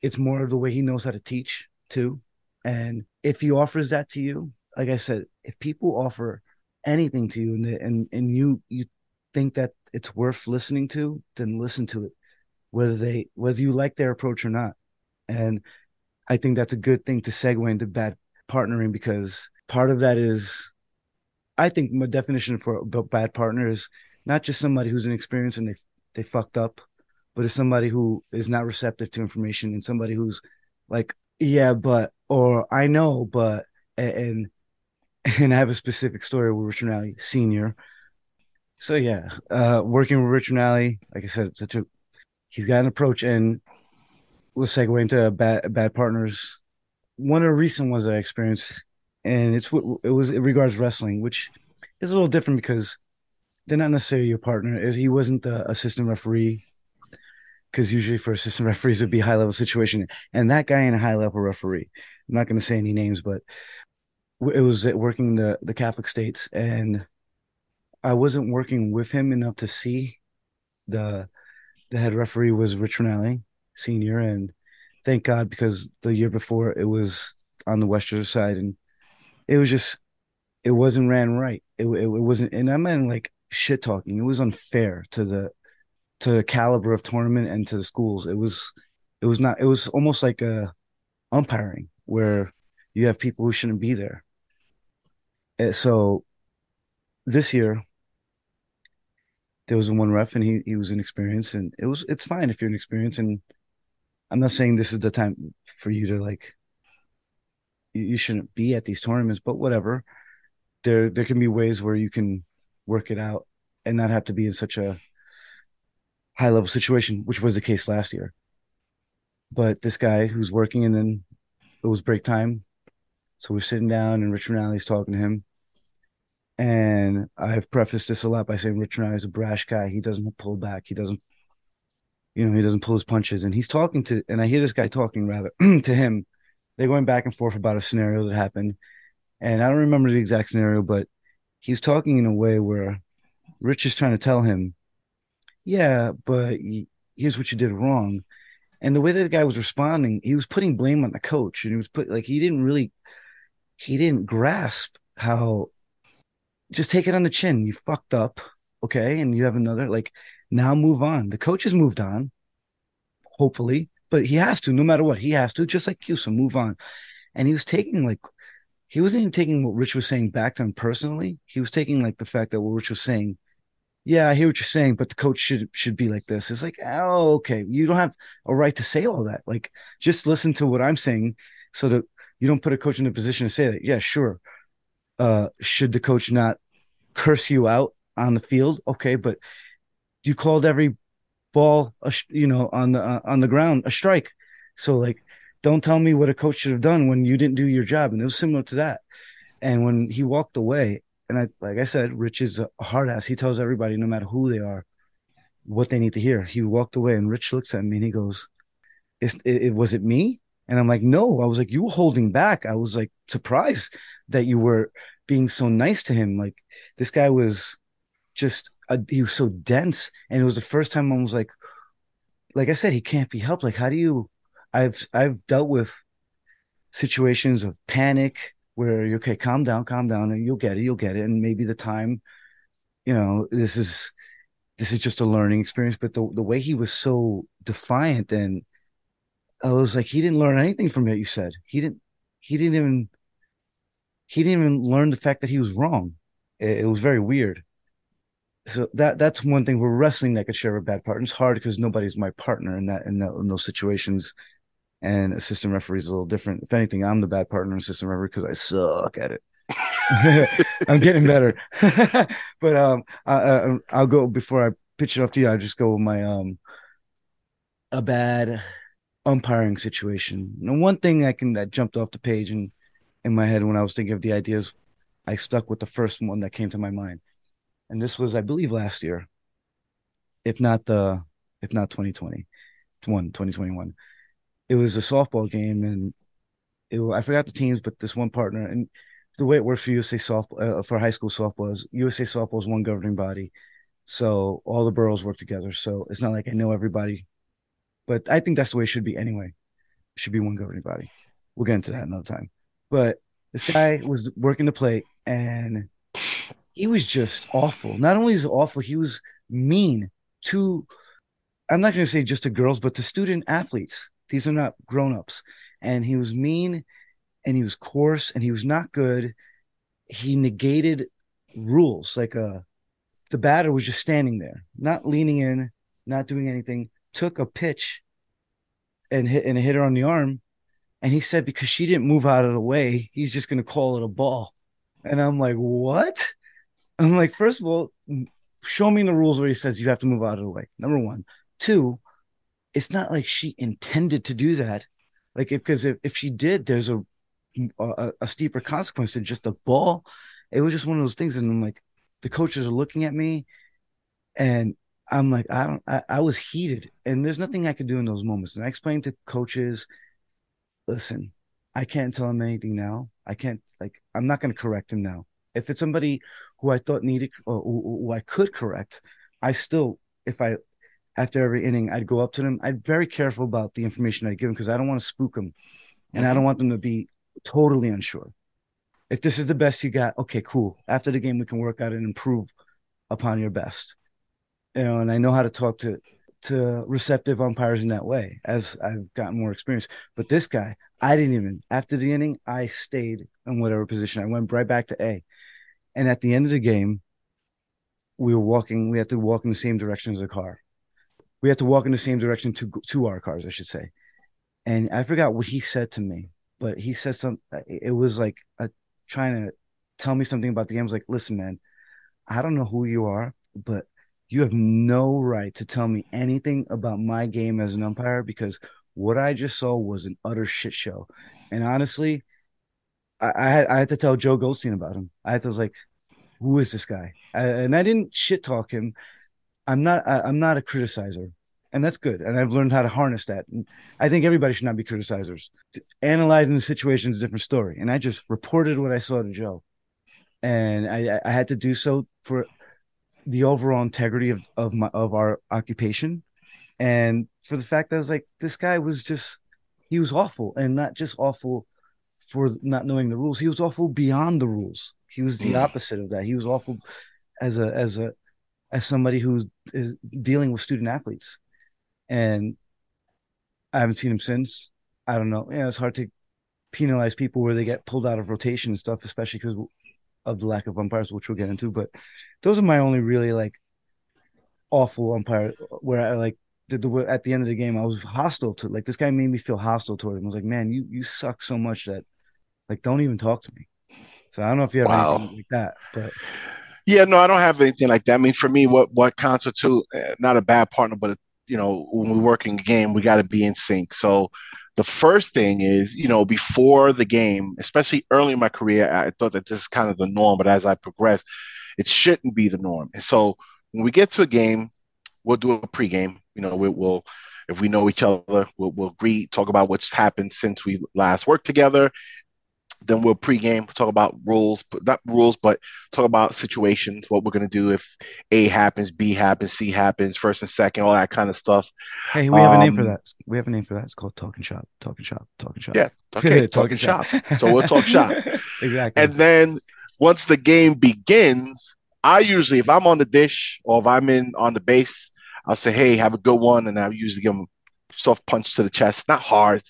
it's more of the way he knows how to teach too. And if he offers that to you, like I said, if people offer anything to you and and, and you you think that it's worth listening to, then listen to it, whether they whether you like their approach or not. And I think that's a good thing to segue into bad partnering because part of that is, I think my definition for a bad partner is not just somebody who's inexperienced and they they fucked up, but it's somebody who is not receptive to information and somebody who's like, yeah, but or I know, but and and [laughs] I have a specific story with Richard Alley Senior. So yeah, uh, working with Rich Rinaldi, like I said, such a he's got an approach, and we'll segue into bad bad partners. One of the recent ones that I experienced, and it's what it was it regards wrestling, which is a little different because they're not necessarily your partner. Is he wasn't the assistant referee because usually for assistant [laughs] referees it'd be high level situation, and that guy ain't a high level referee. I'm not going to say any names, but it was working the the Catholic states, and I wasn't working with him enough to see the the head referee was Rich Rinaldi, senior, and thank God because the year before it was on the Western side, and it was just it wasn't ran right. It, it, it wasn't, and I meant like shit talking. It was unfair to the to the caliber of tournament and to the schools. It was it was not. It was almost like a umpiring where you have people who shouldn't be there. Eh, so this year there was one ref and he he was inexperienced and it was it's fine if you're inexperienced and I'm not saying this is the time for you to like you, shouldn't be at these tournaments, but whatever. There there can be ways where you can work it out and not have to be in such a high level situation, which was the case last year. But this guy who's working and then it was break time. So we're sitting down and Rich Rinaldi's talking to him. And I've prefaced this a lot by saying Rich Rinaldi is a brash guy. He doesn't pull back. He doesn't, you know, he doesn't pull his punches. And he's talking to, and I hear this guy talking rather [clears throat] to him. They're going back and forth about a scenario that happened. And I don't remember the exact scenario, but he's talking in a way where Rich is trying to tell him, yeah, but here's what you did wrong. And the way that the guy was responding, he was putting blame on the coach, and he was put like he didn't really, he didn't grasp how. Just take it on the chin. You fucked up, okay, and you have another like. Now move on. The coach has moved on, hopefully, but he has to, no matter what, he has to, just like you. So move on. And he was taking like, he wasn't even taking what Rich was saying back to him personally. He was taking like the fact that what Rich was saying yeah, I hear what you're saying, but the coach should should be like this. It's like, oh, okay, you don't have a right to say all that. Like, just listen to what I'm saying, so that you don't put a coach in a position to say that. Yeah, sure. Uh, should the coach not curse you out on the field? Okay, but you called every ball, a, you know, on the uh, on the ground a strike. So like, don't tell me what a coach should have done when you didn't do your job. And it was similar to that. And when he walked away, and I, like I said, Rich is a hard ass. He tells everybody, no matter who they are, what they need to hear. He walked away, and Rich looks at me and he goes, it, it, was it me?" And I'm like, "No." I was like, "You were holding back." I was like surprised that you were being so nice to him. Like this guy was just he was so dense, and it was the first time I was like, like I said, he can't be helped. Like, how do you? I've I've dealt with situations of panic where you're okay, calm down, calm down, and you'll get it, you'll get it, and maybe the time, you know, this is this is just a learning experience. But the the way he was so defiant, and I was like, he didn't learn anything from what you said. He didn't. He didn't even. He didn't even learn the fact that he was wrong. It, it was very weird. So that that's one thing. We're wrestling that could share a bad partner. It's hard because nobody's my partner in that in, that, in those situations and assistant referee is a little different. If anything, I'm the bad partner in assistant referee because I suck at it. [laughs] I'm getting better, [laughs] but um, I, will go before I pitch it off to you. I'll just go with my um, a bad umpiring situation. And one thing I can that jumped off the page and in my head when I was thinking of the ideas, I stuck with the first one that came to my mind, and this was, I believe, last year, if not the, if not 2020, 2021 it was a softball game, and it I forgot the teams, but this one partner and the way it works for USA softball uh, for high school softball is USA softball is one governing body, so all the boroughs work together. So it's not like I know everybody, but I think that's the way it should be anyway. It should be one governing body. We'll get into that another time. But this guy was working the plate, and he was just awful. Not only is awful, he was mean to. I'm not to say just to girls, but to student athletes. These are not grown-ups. And he was mean and he was coarse and he was not good. He negated rules like uh, the batter was just standing there, not leaning in, not doing anything, took a pitch and hit and hit her on the arm. And he said because she didn't move out of the way, he's just gonna call it a ball. And I'm like, what? I'm like, first of all, show me the rules where he says you have to move out of the way. Number one. Two, it's not like she intended to do that. Like, because if, if, if she did, there's a, a, a steeper consequence than just a ball. It was just one of those things. And I'm like, the coaches are looking at me and I'm like, I don't, I, I was heated and there's nothing I could do in those moments. And I explained to coaches, listen, I can't tell him anything now. I can't, like, I'm not going to correct him now. If it's somebody who I thought needed or who, I could correct, I still, if I, after every inning, I'd go up to them. I'd very careful about the information I give them because I don't want to spook them and mm-hmm. I don't want them to be totally unsure. If this is the best you got, okay, cool. After the game, we can work out and improve upon your best. You know, and I know how to talk to to receptive umpires in that way as I've gotten more experience. But this guy, I didn't even after the inning, I stayed in whatever position. I went right back to A. And at the end of the game, we were walking, we had to walk in the same direction as the car. We had to walk in the same direction to to our cars, I should say. And I forgot what he said to me, but he said something. It was like a, trying to tell me something about the game. I was like, listen, man, I don't know who you are, but you have no right to tell me anything about my game as an umpire because what I just saw was an utter shit show. And honestly, I, I had I had to tell Joe Goldstein about him. I had to was like, who is this guy? I, and I didn't shit talk him. I'm not I, I'm not a criticizer, and that's good. And I've learned how to harness that. And I think everybody should not be criticizers. Analyzing the situation is a different story. And I just reported what I saw to Joe, and I I had to do so for the overall integrity of of my of our occupation, and for the fact that I was like this guy was just he was awful, and not just awful for not knowing the rules. He was awful beyond the rules. He was the mm. opposite of that. He was awful as a as a as somebody who is dealing with student athletes. And I haven't seen him since. I don't know. Yeah, it's hard to penalize people where they get pulled out of rotation and stuff, especially because of the lack of umpires, which we'll get into. But those are my only really like awful umpire where I like the, the at the end of the game I was hostile to like this guy made me feel hostile toward him. I was like, man, you you suck so much that like don't even talk to me. So I don't know if you have wow. anything like that, but yeah, no, I don't have anything like that. I mean, for me, what what constitute uh, not a bad partner, but you know, when we work in a game, we got to be in sync. So the first thing is, you know, before the game, especially early in my career, I thought that this is kind of the norm, but as I progress, it shouldn't be the norm. And so when we get to a game, we'll do a pregame. You know, we, will if we know each other, we'll, we'll agree, talk about what's happened since we last worked together, then we'll pregame, talk about rules, but not rules, but talk about situations, what we're gonna do if A happens, B happens, C happens, first and second, all that kind of stuff. Hey, we have um, a name for um, that. We have a name for that. It's called Talking Shop. Talking Shop. Talking Shop. Yeah. [laughs] Okay. talking, talking shop. shop. So we'll talk shop. [laughs] exactly. And then once the game begins, I usually, if I'm on the dish or if I'm in on the base, I'll say, "Hey, have a good one," and I usually give them soft punch to the chest, not hard.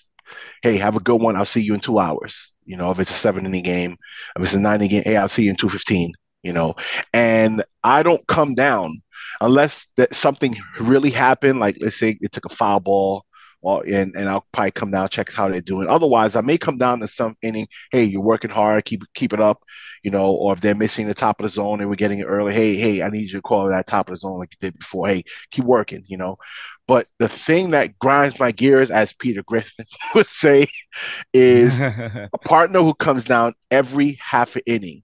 Hey, have a good one. I'll see you in two hours you know, if it's a seven inning game, if it's a nine inning game, hey, I'll see you in 215, you know. And I don't come down unless that something really happened, like let's say it took a foul ball or and, and I'll probably come down, check how they're doing. Otherwise, I may come down to some inning, hey, you're working hard, keep keep it up, you know, or if they're missing the top of the zone and we're getting it early, hey, hey, I need you to call that top of the zone like you did before. Hey, keep working, you know. But the thing that grinds my gears, as Peter Griffin [laughs] would say, is [laughs] a partner who comes down every half an inning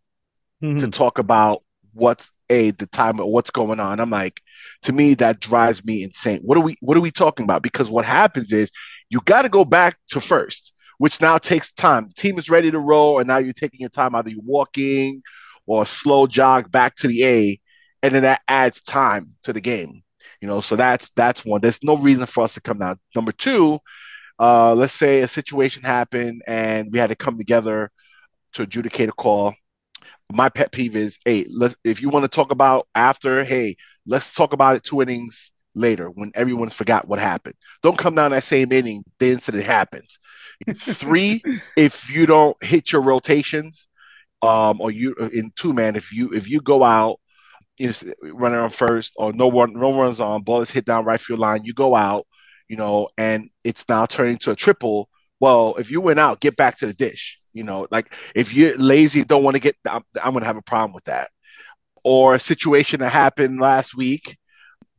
mm-hmm. to talk about what's a the time of what's going on. I'm like, to me, that drives me insane. What are we what are we talking about? Because what happens is you got to go back to first, which now takes time. The team is ready to roll, and now you're taking your time, either you're walking or slow jog back to the A, and then that adds time to the game. You know, so that's that's one. There's no reason for us to come down. Number two, uh, let's say a situation happened and we had to come together to adjudicate a call. My pet peeve is, hey, let's if you want to talk about after, hey, let's talk about it two innings later when everyone's forgot what happened. Don't come down that same inning, the incident happens. Three, [laughs] if you don't hit your rotations, um, or you in two man, if you if you go out know, running on first or no one no runs on, ball is hit down right field line, you go out, you know, and it's now turning to a triple. Well, if you went out, get back to the dish. You know, like if you're lazy, don't want to get, I'm, I'm going to have a problem with that. or a situation that happened last week.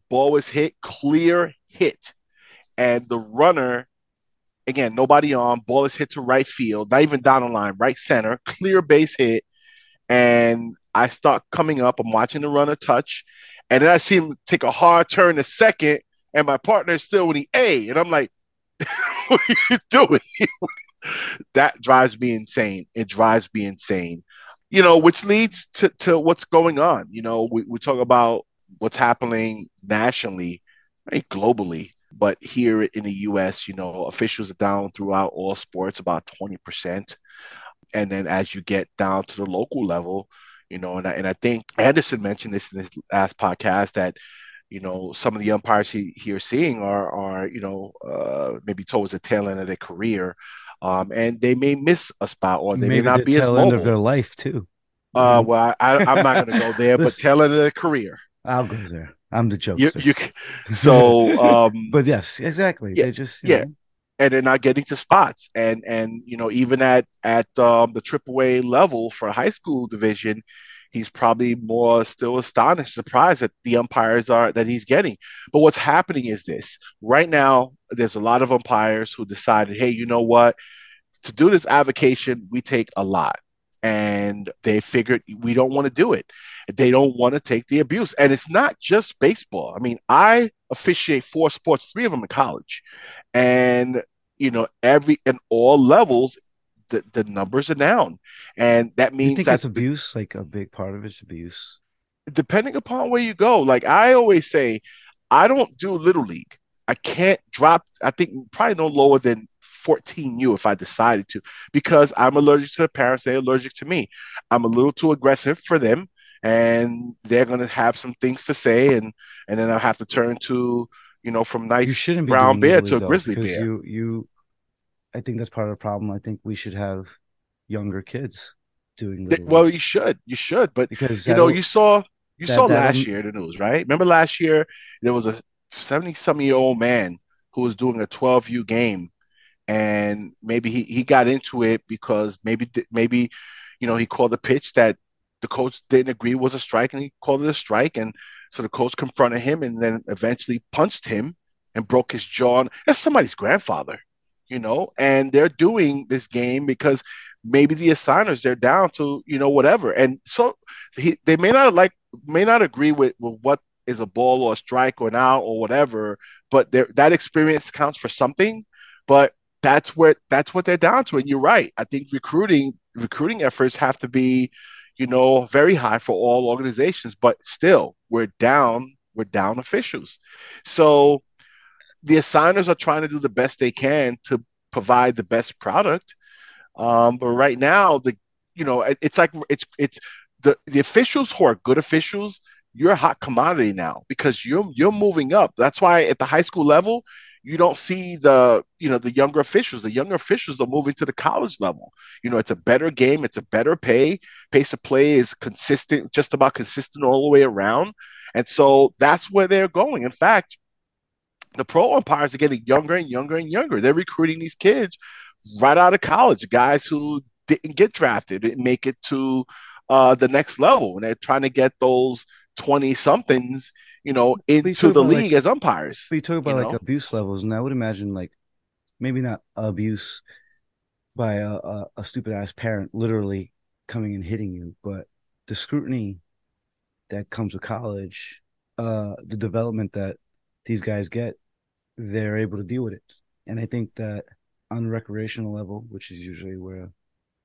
Ball was hit, clear hit, and the runner, again, nobody on. Ball is hit to right field, not even down the line, right center, clear base hit, and I start coming up. I'm watching the runner touch, and then I see him take a hard turn to second, and my partner is still in the A, and I'm like, [laughs] "What are you doing?" [laughs] that drives me insane. It drives me insane. You know, which leads to, to what's going on. You know, we, we talk about what's happening nationally, right, globally, but here in the US, you know, officials are down throughout all sports about 20%. And then as you get down to the local level, you know, and I, and I think Anderson mentioned this in his last podcast that you know some of the umpires he, he are seeing are are you know uh, maybe towards the tail end of their career um, and they may miss a spot or they Maybe may not the be as tail mobile. end of their life too. uh, well, I, I'm not going to go [laughs] there, but tail end of their career. I'll go there. I'm the You, jokester. you, so, [laughs] um, but yes, exactly. Yeah, they just yeah. know, and they're not getting to spots, and and you know even at at um, the AAA level for high school division, he's probably more still astonished, surprised that the umpires are that he's getting. But what's happening is this: right now, there's a lot of umpires who decided, hey, you know what? to do this avocation, we take a lot. And they figured we don't want to do it. They don't want to take the abuse. And it's not just baseball. I mean, I officiate four sports, three of them in college. And, you know, every and all levels, the, the numbers are down. And that you means think that it's abuse? Like a big part of it's abuse. depending upon where you go, like I always say, I don't do little league. I can't drop, I think probably no lower than 14U if I decided to, because I'm allergic to the parents, they're allergic to me. I'm a little too aggressive for them, and they're gonna have some things to say, and and then I'll have to turn to, you know, from You nice shouldn't be brown bear to a though, grizzly bear. You you, I think that's part of the problem. I think we should have younger kids doing Th- well, you should, you should, but because you know, you saw you that- saw that'll- last year the news, right? Remember last year there was a 70 some year old man who was doing a 12U game and maybe he, he got into it because maybe maybe you know he called a pitch that the coach didn't agree was a strike and he called it a strike. And so the coach confronted him and then eventually punched him and broke his jaw. That's somebody's grandfather, you know, and they're doing this game because maybe the assigners they're down to you know whatever. And so he, they may not like may not agree with, with what is a ball or a strike or an out or whatever but that experience counts for something. But that's what that's what they're down to and you're right i think recruiting recruiting efforts have to be you know very high for all organizations but still we're down we're down officials so the assigners are trying to do the best they can to provide the best product um, but right now, the you know, it, it's like it's it's the the officials who are good officials. You're a hot commodity now because you're you're moving up. That's why at the high school level, you don't see the you know the younger officials. The younger officials are moving to the college level. You know, it's a better game. It's a better pay. Pace of play is consistent, just about consistent all the way around. And so that's where they're going. In fact, the pro umpires are getting younger and younger and younger. They're recruiting these kids right out of college, guys who didn't get drafted, didn't make it to uh, the next level, and they're trying to get those twenty somethings, you know, into the league like- as umpires. You talk about you like know? abuse levels, and I would imagine like maybe not abuse by a, a, a stupid ass parent literally coming and hitting you, but the scrutiny that comes with college, uh, the development that these guys get, they're able to deal with it. And I think that on the recreational level, which is usually where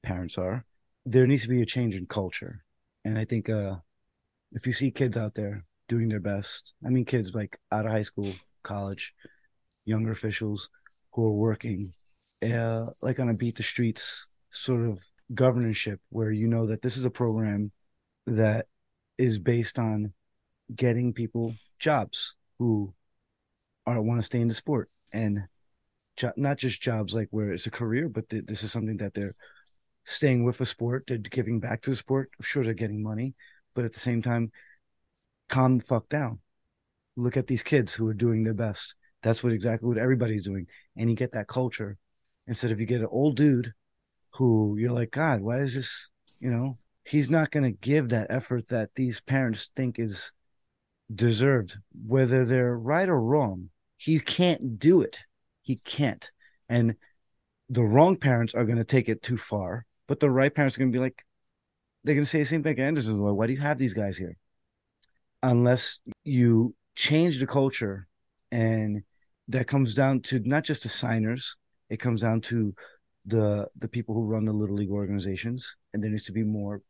parents are, there needs to be a change in culture. And I think uh, if you see kids out there doing their best, I mean, kids like out of high school, college, younger officials who are working, uh, like on a beat the streets sort of governorship, where you know that this is a program that is based on getting people jobs who are want to stay in the sport and jo- not just jobs like where it's a career, but th- this is something that they're staying with a sport, they're giving back to the sport. Sure they're getting money, but at the same time, calm the fuck down. Look at these kids who are doing their best. That's what exactly what everybody's doing. And you get that culture instead of you get an old dude who you're like, God, why is this, you know, he's not going to give that effort that these parents think is deserved, whether they're right or wrong. He can't do it. He can't. And the wrong parents are going to take it too far, but the right parents are going to be like, they're going to say the same thing Anderson. Why do you have these guys here? Unless you change the culture, and that comes down to not just the signers, it comes down to the the people who run the little league organizations, and there needs to be more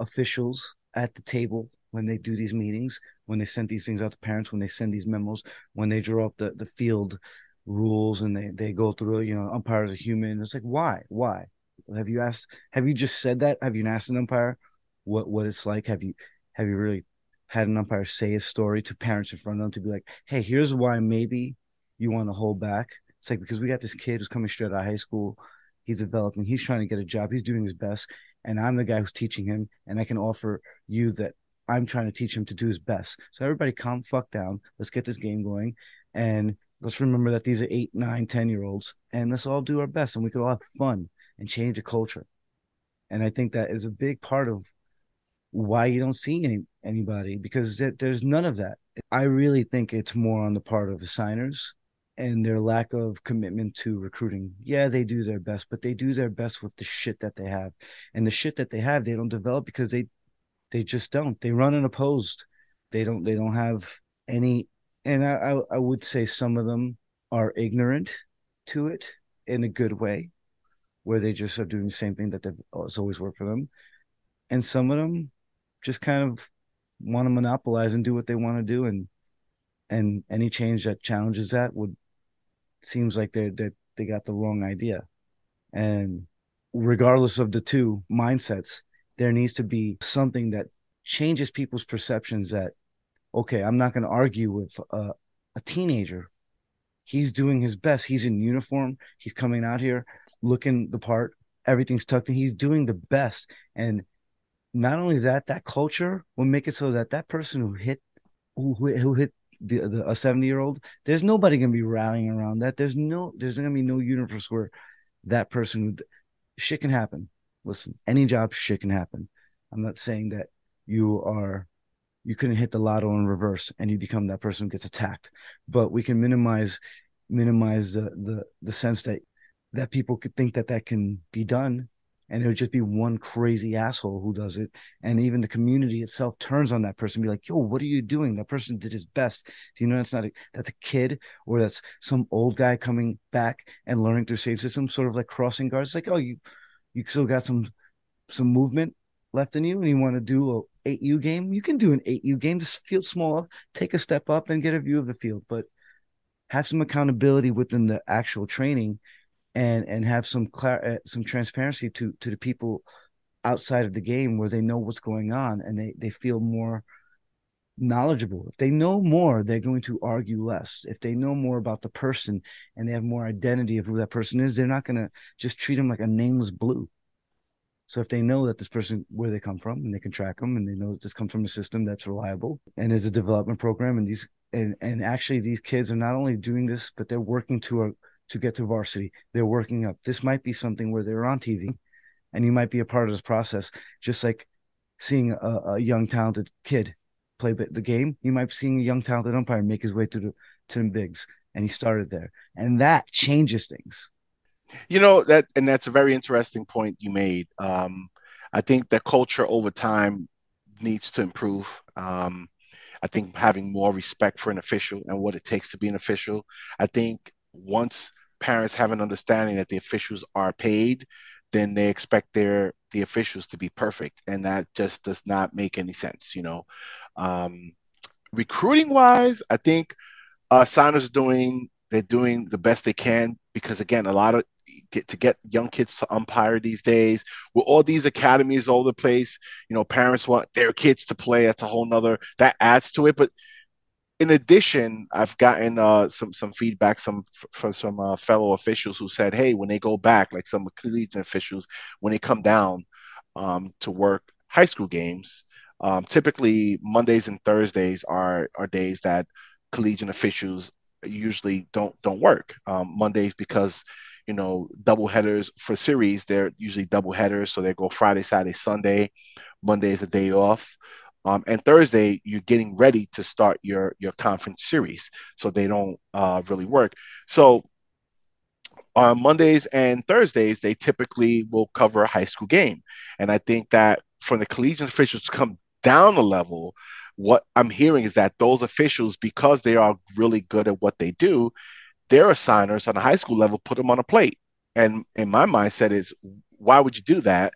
officials at the table when they do these meetings, when they send these things out to parents, when they send these memos, when they draw up the, the field rules and they, they go through, you know, umpires are human. It's like, why? Why? Have you asked, have you just said that? Have you asked an umpire what, what it's like? Have you, have you really had an umpire say his story to parents in front of them to be like, hey, here's why maybe you want to hold back? It's like, because we got this kid who's coming straight out of high school. He's developing, he's trying to get a job, he's doing his best. And I'm the guy who's teaching him, and I can offer you that I'm trying to teach him to do his best. So everybody calm fuck down. Let's get this game going. And let's remember that these are eight, nine, ten year olds, and let's all do our best and we could all have fun and change the culture. And I think that is a big part of why you don't see any anybody because th- there's none of that. I really think it's more on the part of the signers and their lack of commitment to recruiting. Yeah, they do their best, but they do their best with the shit that they have. And the shit that they have, they don't develop because they they just don't. They run unopposed. They don't they don't have any and I, I would say some of them are ignorant to it in a good way, where they just are doing the same thing that they've always worked for them, and some of them just kind of want to monopolize and do what they want to do, and and any change that challenges that would seems like they they they got the wrong idea, and regardless of the two mindsets, there needs to be something that changes people's perceptions that okay, I'm not going to argue with a, a teenager. He's doing his best. He's in uniform. He's coming out here looking the part. Everything's tucked in. He's doing the best. And not only that, that culture will make it so that that person who hit who, who hit the, the, a 70 year old, there's nobody gonna be rallying around that. There's no there's gonna be no universe where that person shit can happen. Listen, any job shit can happen. I'm not saying that you are you couldn't hit the lotto in reverse and you become that person who gets attacked. But we can minimize minimize the the the sense that that people could think that that can be done and it would just be one crazy asshole who does it. And even the community itself turns on that person be like yo what are you doing? That person did his best. Do you know that's not a that's a kid or that's some old guy coming back and learning through save system sort of like crossing guards? It's like oh you you still got some some movement left in you and you want to do a 8U game, you can do an 8U game, just field small, take a step up and get a view of the field, but have some accountability within the actual training and and have some clar- uh, some transparency to to the people outside of the game where they know what's going on and they they feel more knowledgeable. If they know more, they're going to argue less. If they know more about the person and they have more identity of who that person is, they're not going to just treat them like a nameless blue. So if they know that this person where they come from and they can track them and they know that this comes from a system that's reliable and is a development program and these and and actually these kids are not only doing this but they're working to a to get to varsity. They're working up. This might be something where they're on TV and you might be a part of this process just like seeing a, a young talented kid play the game, you might be seeing a young talented umpire make his way to the to the bigs and he started there. And that changes things you know that, and that's a very interesting point you made. Um, I think that culture over time needs to improve. Um, I think having more respect for an official and what it takes to be an official. I think once parents have an understanding that the officials are paid, then they expect their the officials to be perfect, and that just does not make any sense. You know, um, recruiting wise, I think uh, Sana's doing they're doing the best they can because again, a lot of get to get young kids to umpire these days with all these academies all the place you know parents want their kids to play. That's a whole nother that adds to it. But in addition i've gotten uh, some some feedback some from some uh, fellow officials who said hey when they go back like some collegiate officials when they come down um, to work high school games um, typically mondays and thursdays are are days that collegiate officials usually don't don't work um, mondays because you know, double headers for series. They're usually double headers, so they go Friday, Saturday, Sunday. Monday is a day off. Um, and Thursday, you're getting ready to start your your conference series, so they don't uh, really work. So on Mondays and Thursdays, they typically will cover a high school game, and I think that for the collegiate officials to come down a level, what I'm hearing is that those officials, because they are really good at what they do, their assigners on a high school level put them on a plate. And in my mindset is, why would you do that?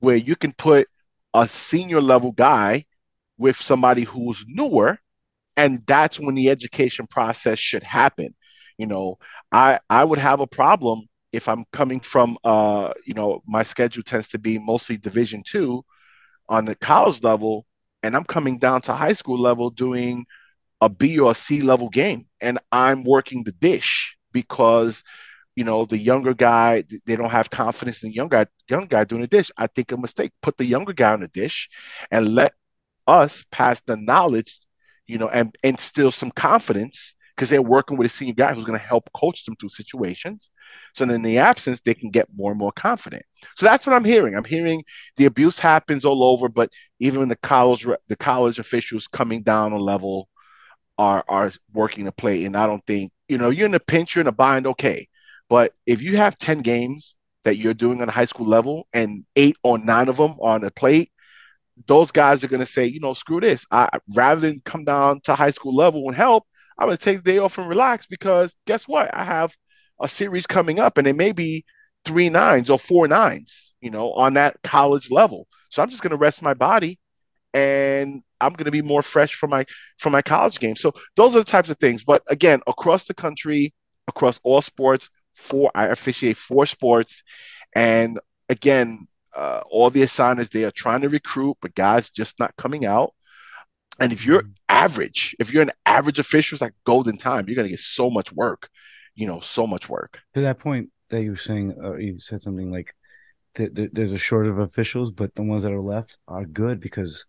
Where you can put a senior level guy with somebody who's newer, and that's when the education process should happen. You know, I I would have a problem if I'm coming from uh, you know, my schedule tends to be mostly division two on the college level, and I'm coming down to high school level doing a B or a C level game, and I'm working the dish because you know the younger guy they don't have confidence in the young guy young guy doing the dish. I think a mistake. Put the younger guy on the dish and let us pass the knowledge, you know, and instill some confidence because they're working with a senior guy who's going to help coach them through situations. So in the absence, they can get more and more confident. So that's what I'm hearing. I'm hearing the abuse happens all over, but even the college the college officials coming down a level are are working to play. And I don't think you know you're in a pinch, you're in a bind, okay. But if you have ten games that you're doing on a high school level and eight or nine of them on a plate, those guys are going to say, you know, screw this. I rather than come down to high school level and help, I'm going to take the day off and relax because guess what? I have a series coming up and it may be three nines or four nines, you know, on that college level. So I'm just going to rest my body and I'm going to be more fresh for my for my college game. So those are the types of things. But again, across the country, across all sports, four I officiate four sports, and again, uh, all the assigners they are trying to recruit, but guys just not coming out. And if you're mm-hmm. average, if you're an average official, it's like golden time. You're gonna get so much work, you know, so much work. To that point that you were saying, uh, you said something like th- th- there's a short of officials, but the ones that are left are good because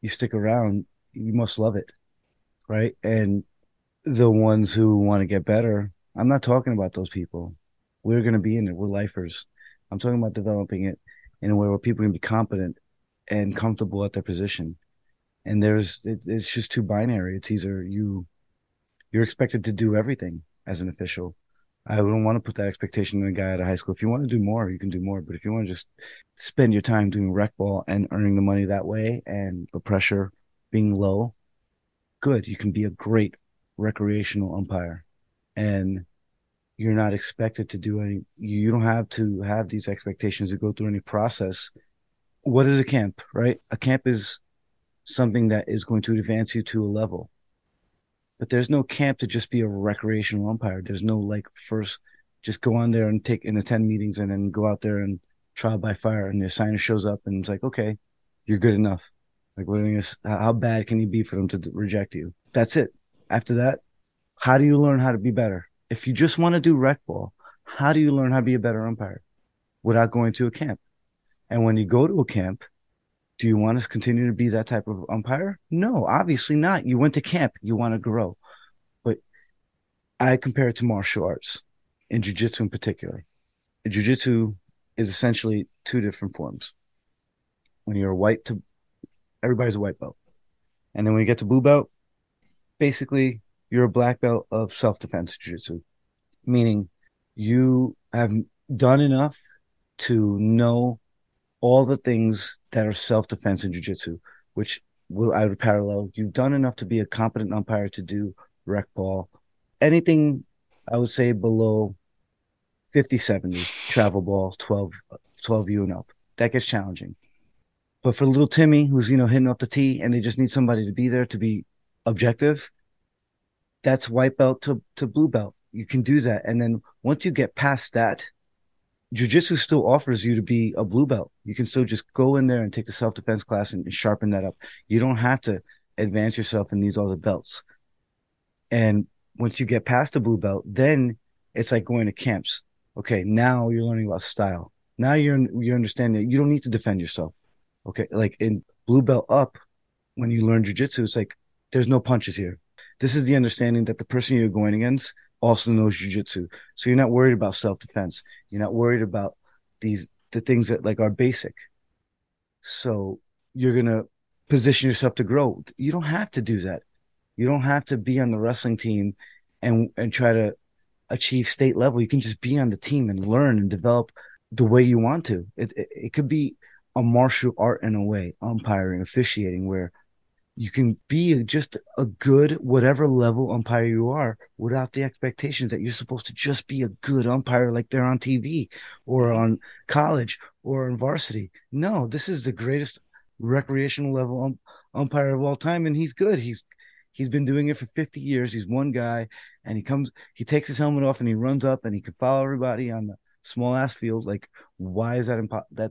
you stick around, you must love it, right? And the ones who want to get better, I'm not talking about those people. We're gonna be in it. We're lifers. I'm talking about developing it in a way where people can be competent and comfortable at their position. And there's it, it's just too binary. It's either you you're expected to do everything as an official. I don't want to put that expectation on a guy at a high school. If you want to do more, you can do more. But if you want to just spend your time doing rec ball and earning the money that way and the pressure being low, good. You can be a great recreational umpire. And you're not expected to do any you don't have to have these expectations to go through any process. What is a camp right? A camp is something that is going to advance you to a level. But there's no camp to just be a recreational umpire. There's no like first just go on there and take and attend meetings and then go out there and trial by fire and the assigner shows up and it's like okay you're good enough. Like what is, how bad can you be for them to reject you? That's it. After that how do you learn how to be better if you just want to do rec ball, how do you learn how to be a better umpire without going to a camp? And when you go to a camp, do you want to continue to be that type of umpire? No, obviously not. You went to camp, you want to grow. But I compare it to martial arts, in jiu-jitsu in particular. Jiu-jitsu is essentially two different forms. When you're a white to everybody's a white belt. And then when you get to blue belt, basically you're a black belt of self defense jiu-jitsu, meaning you have done enough to know all the things that are self defense in jiu-jitsu, which I would parallel. You've done enough to be a competent umpire to do rec ball. Anything I would say below 50 70 travel ball 12 12 U and up. That gets challenging. But for little Timmy who's you know hitting up the tee and they just need somebody to be there to be objective, that's white belt to, to blue belt. You can do that. And then once you get past that, jujitsu still offers you to be a blue belt. You can still just go in there and take the self defense class and, and sharpen that up. You don't have to advance yourself in these other belts. And once you get past the blue belt, then it's like going to camps. Okay, now you're learning about style. Now you're you're understanding you don't need to defend yourself. Okay, like in blue belt up, when you learn jujitsu, it's like there's no punches here this is the understanding that the person you're going against also knows jujitsu. So you're not worried about self defense. You're not worried about these the things that like are basic. So you're gonna position yourself to grow. You don't have to do that. You don't have to be on the wrestling team and and try to achieve state level. You can just be on the team and learn and develop the way you want to. It it, it could be a martial art in a way, umpiring, officiating, where you can be just a good whatever level umpire you are without the expectations that you're supposed to just be a good umpire like they're on TV or on college or in varsity. No, this is the greatest recreational level um, umpire of all time and he's good. He's he's been doing it for 50 years. He's one guy and he comes he takes his helmet off and he runs up and he can follow everybody on the small ass field like why is that impo- that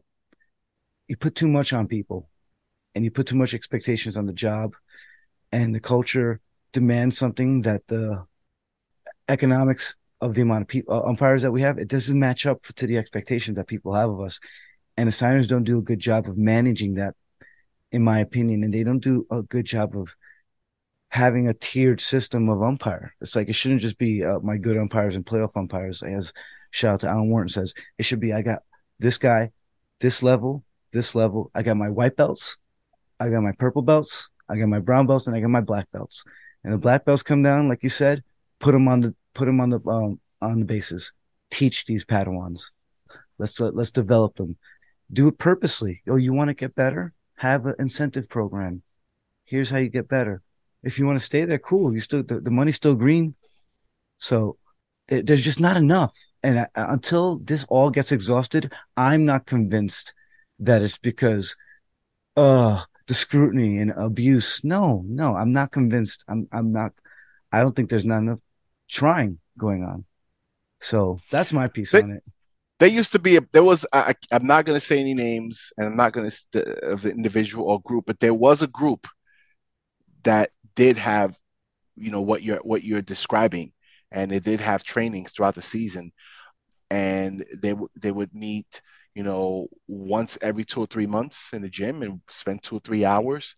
you put too much on people and you put too much expectations on the job and the culture demands something that the economics of the amount of people uh, umpires that we have it doesn't match up to the expectations that people have of us. And the signers don't do a good job of managing that in my opinion and they don't do a good job of having a tiered system of umpire. It's like it shouldn't just be uh, my good umpires and playoff umpires as shout out to alan wharton says. It should be i got this guy this level this level. I got my white belts I got my purple belts, I got my brown belts, and I got my black belts. And the black belts come down, like you said, put them on the put them on the um, on the bases. Teach these Padawans. Let's uh, let's develop them. Do it purposely. Oh, you want to get better? Have an incentive program. Here's how you get better. If you want to stay there, cool. You still the, the money's still green. So it, there's just not enough. And I, until this all gets exhausted, I'm not convinced that it's because, uh, the scrutiny and abuse. No, no, I'm not convinced. I'm I'm not. I don't think there's not enough trying going on. So that's my piece they, on it. There used to be a, there was I, am not going to say any names and I'm not going to of the individual or group, but there was a group that did have you know what you're what you're describing, and they did have trainings throughout the season, and they they would meet you know, once every two or three months in the gym and spend two or three hours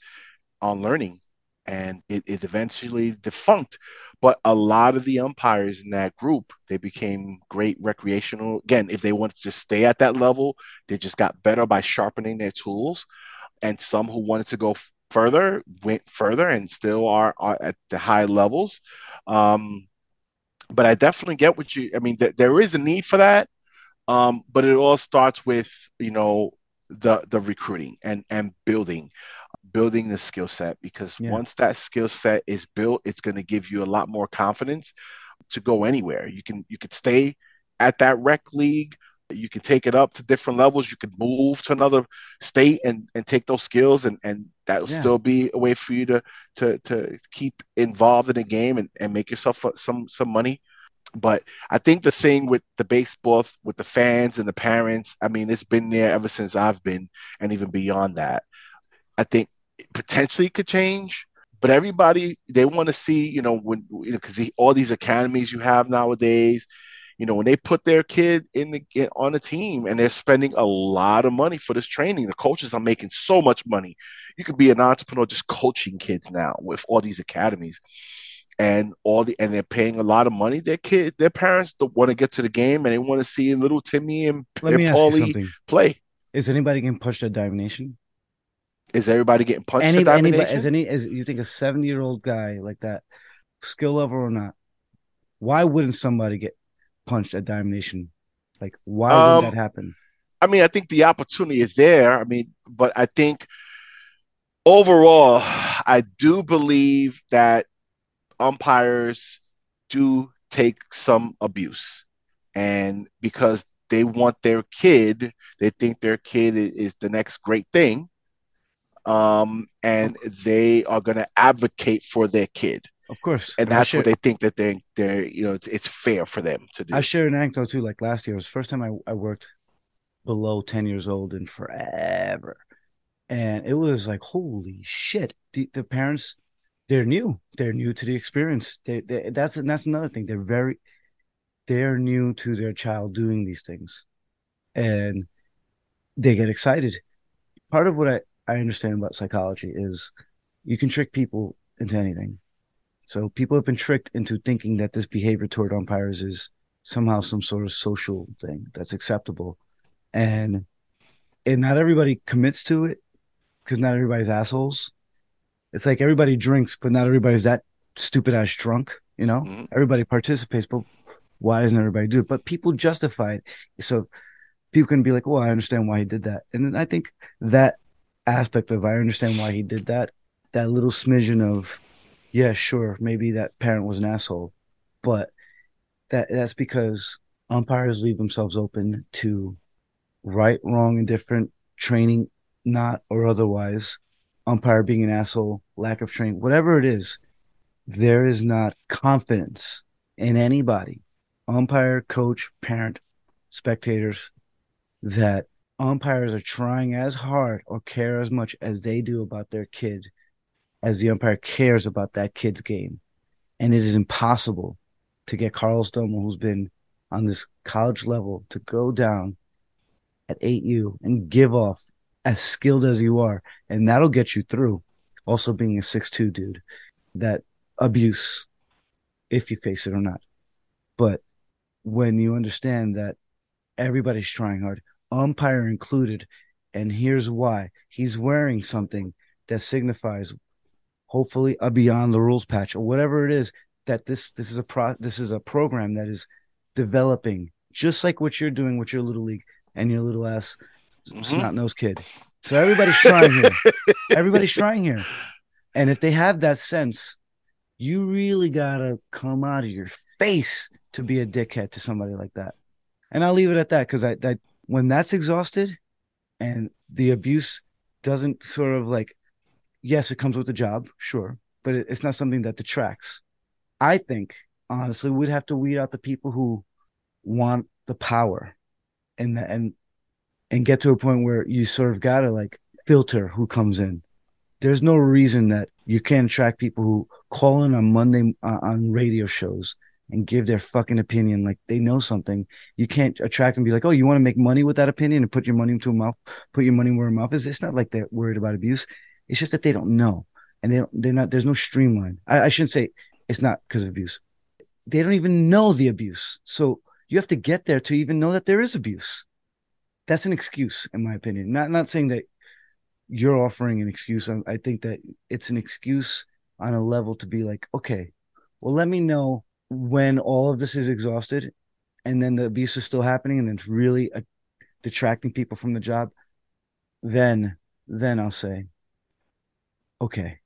on learning. And it is eventually defunct. But a lot of the umpires in that group, they became great recreational. Again, if they wanted to stay at that level, they just got better by sharpening their tools. And some who wanted to go further went further and still are, are at the high levels. Um, but I definitely get what you. I mean, th- there is a need for that, um, but it all starts with you know the the recruiting and and building building the skill set because yeah. once that skill set is built it's going to give you a lot more confidence to go anywhere you can you could stay at that rec league you can take it up to different levels you could move to another state and and take those skills and and that'll yeah. still be a way for you to to to keep involved in the game and, and make yourself some some money but I think the thing with the baseball, with the fans and the parents, I mean, it's been there ever since I've been, and even beyond that. I think potentially could change, but everybody they want to see, you know, when you know, because all these academies you have nowadays, you know, when they put their kid in the on a team and they're spending a lot of money for this training, the coaches are making so much money. You could be an entrepreneur just coaching kids now with all these academies and all the and they're paying a lot of money. Their kid, their parents don't want to get to the game and they want to see little Timmy and, Let me ask you something. play. Is anybody getting punched at Diamond Nation? Is everybody getting punched any, at Diamond anybody, Nation? Is any is you think a seventy year old guy like that, skill level or not? Why wouldn't somebody get punched at Diamond Nation? Like why um, would that happen? I mean, I think the opportunity is there. I mean, but I think overall, I do believe that umpires do take some abuse. And because they want their kid, they think their kid is the next great thing. Um, and they are going to advocate for their kid. Of course. And that's share, what they think that they're, they're you know, it's, it's, fair for them to do. I share an anecdote too. Like last year, it was the first time I, I worked below 10 years old in forever. And it was like, holy shit. The, the parents, they're new. They're new to the experience. They, they, that's that's another thing. They're very they're new to their child doing these things, and they get excited. Part of what I I understand about psychology is you can trick people into anything. So people have been tricked into thinking that this behavior toward umpires is somehow some sort of social thing that's acceptable. And and not everybody commits to it because not everybody's assholes. It's like everybody drinks, but not everybody's that stupid ass drunk. You know, mm-hmm. everybody participates, but why doesn't everybody do it? But people justify it. So people can be like, well, I understand why he did that. And I think that aspect of I understand why he did that, that little smidgen of, yeah, sure, maybe that parent was an asshole, but that that's because umpires leave themselves open to right, wrong, and different training, not or otherwise, umpire being an asshole, lack of training, whatever it is, there is not confidence in anybody umpire, coach, parent, spectators, that umpires are trying as hard or care as much as they do about their kid as the umpire cares about that kid's game. And it is impossible to get Carlos Domo, who's been on this college level, to go down at 8U and give off as skilled as you are. And that'll get you through. Also, being a six-two dude, that abuse, if you face it or not. But when you understand that everybody's trying hard, umpire included, and here's why he's wearing something that signifies hopefully a beyond the rules patch or whatever it is that this this is a pro this is a program that is developing just like what you're doing with your little league and your little ass mm-hmm. snot nosed kid. So everybody's trying here. [laughs] everybody's trying here. And if they have that sense, you really gotta come out of your face to be a dickhead to somebody like that. And I'll leave it at that because I when that's exhausted and the abuse doesn't sort of like, yes, it comes with the job, sure, but it, it's not something that detracts. I think honestly, we'd have to weed out the people who want the power and the, and and get to a point where you sort of gotta like filter who comes in. There's no reason that you can't attract people who call in on Monday uh, on radio shows and give their fucking opinion like they know something. You can't attract them be like, oh, you want to make money with that opinion and put your money into a mouth, put your money where a mouth is. It's not like they're worried about abuse. It's just that they don't know. And they don't, they're not, there's no streamline. I, I shouldn't say it's not because of abuse. They don't even know the abuse. So you have to get there to even know that there is abuse. That's an excuse, in my opinion. Not not saying that you're offering an excuse. I, I think that it's an excuse on a level to be like, okay, well, let me know when all of this is exhausted and then the abuse is still happening and it's really a, detracting people from the job then then i'll say okay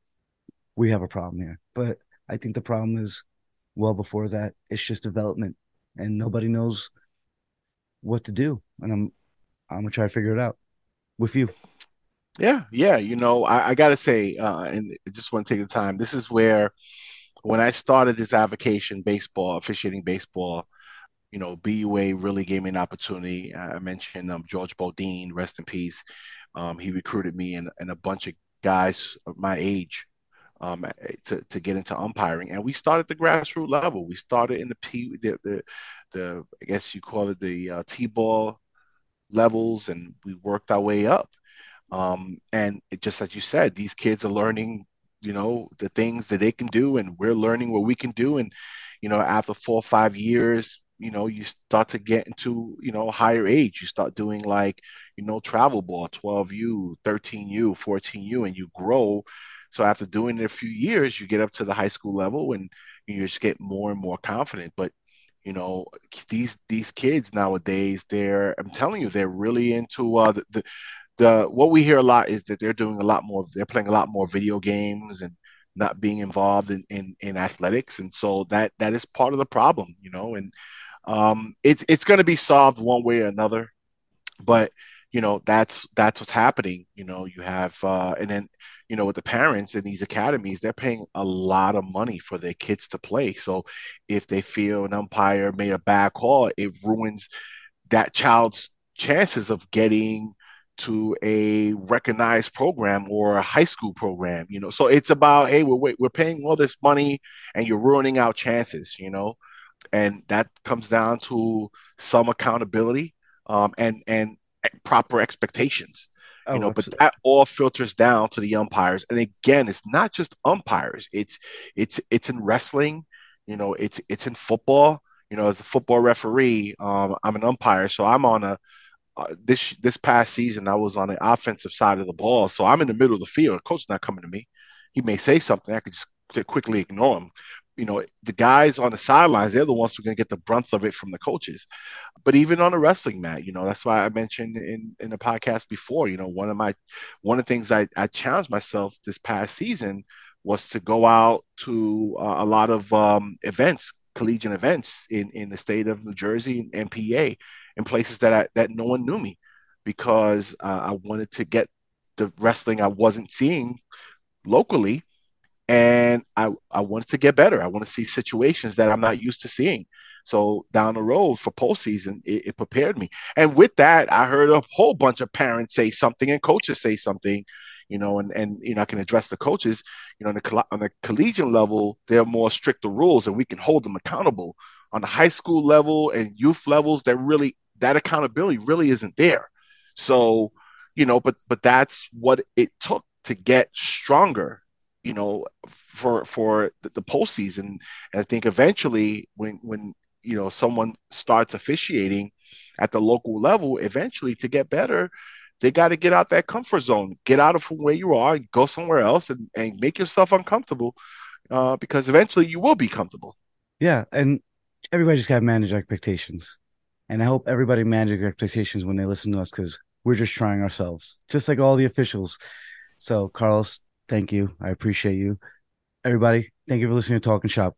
we have a problem here but i think the problem is well before that it's just development and nobody knows what to do and i'm i'm gonna try to figure it out with you yeah yeah you know i, I gotta say uh and I just want to take the time this is where when I started this avocation baseball, officiating baseball, you know, BUA really gave me an opportunity. I mentioned um, George Bodine, rest in peace. Um, he recruited me and, and a bunch of guys my age um, to, to get into umpiring. And we started the grassroots level. We started in the P, the, the, the I guess you call it the uh, T-ball levels, and we worked our way up. Um, and it, just as you said, these kids are learning you know the things that they can do and we're learning what we can do. And you know after four or five years you know you start to get into you know higher age. You start doing like you know travel ball 12u 13u 14u and you grow. So after doing it a few years you get up to the high school level and you just get more and more confident. But you know these these kids nowadays they're i'm telling you they're really into uh the, the the what we hear a lot is that they're doing a lot more they're playing a lot more video games and not being involved in, in, in athletics. And so that that is part of the problem you know and um, it's it's going to be solved one way or another. But you know that's that's what's happening you know you have uh, and then you know with the parents in these academies they're paying a lot of money for their kids to play. So if they feel an umpire made a bad call it ruins that child's chances of getting to a recognized program or a high school program you know. So it's about hey we're, we're paying all this money and you're ruining our chances you know. And that comes down to some accountability um, and and proper expectations Oh, you know, absolutely. but that all filters down to the umpires. And again, it's not just umpires. It's it's it's in wrestling. You know, it's it's in football. You know, as a football referee, um, I'm an umpire, so I'm on a uh, this this past season. I was on the offensive side of the ball, so I'm in the middle of the field. Coach's not coming to me. He may say something. I could just quickly ignore him you know, the guys on the sidelines, they're the ones who are going to get the brunt of it from the coaches. But even on a wrestling mat, you know, that's why I mentioned in, in the podcast before, you know, one of my, one of the things I, I challenged myself this past season was to go out to uh, a lot of um, events, collegiate events in, in the state of New Jersey and PA, in places that I, that no one knew me because uh, I wanted to get the wrestling I wasn't seeing locally and I, I wanted to get better. I want to see situations that I'm not used to seeing. So down the road for postseason, it, it prepared me. And with that, I heard a whole bunch of parents say something and coaches say something, you know, and, and you know, I can address the coaches, you know, on the, on the collegiate level, there are more stricter rules and we can hold them accountable. On the high school level and youth levels, that really, that accountability really isn't there. So, you know, but, but that's what it took to get stronger you know, for for the, postseason. And I think eventually, when when you know someone starts officiating at the local level, eventually to get better, they got to get out that comfort zone, get out of where you are, and go somewhere else, and, and make yourself uncomfortable, uh, because eventually you will be comfortable. Yeah, and everybody just got to manage expectations, and I hope everybody manages expectations when they listen to us because we're just trying ourselves, just like all the officials. So, Carlos, Thank you. I appreciate you. Everybody, thank you for listening to Talking Shop.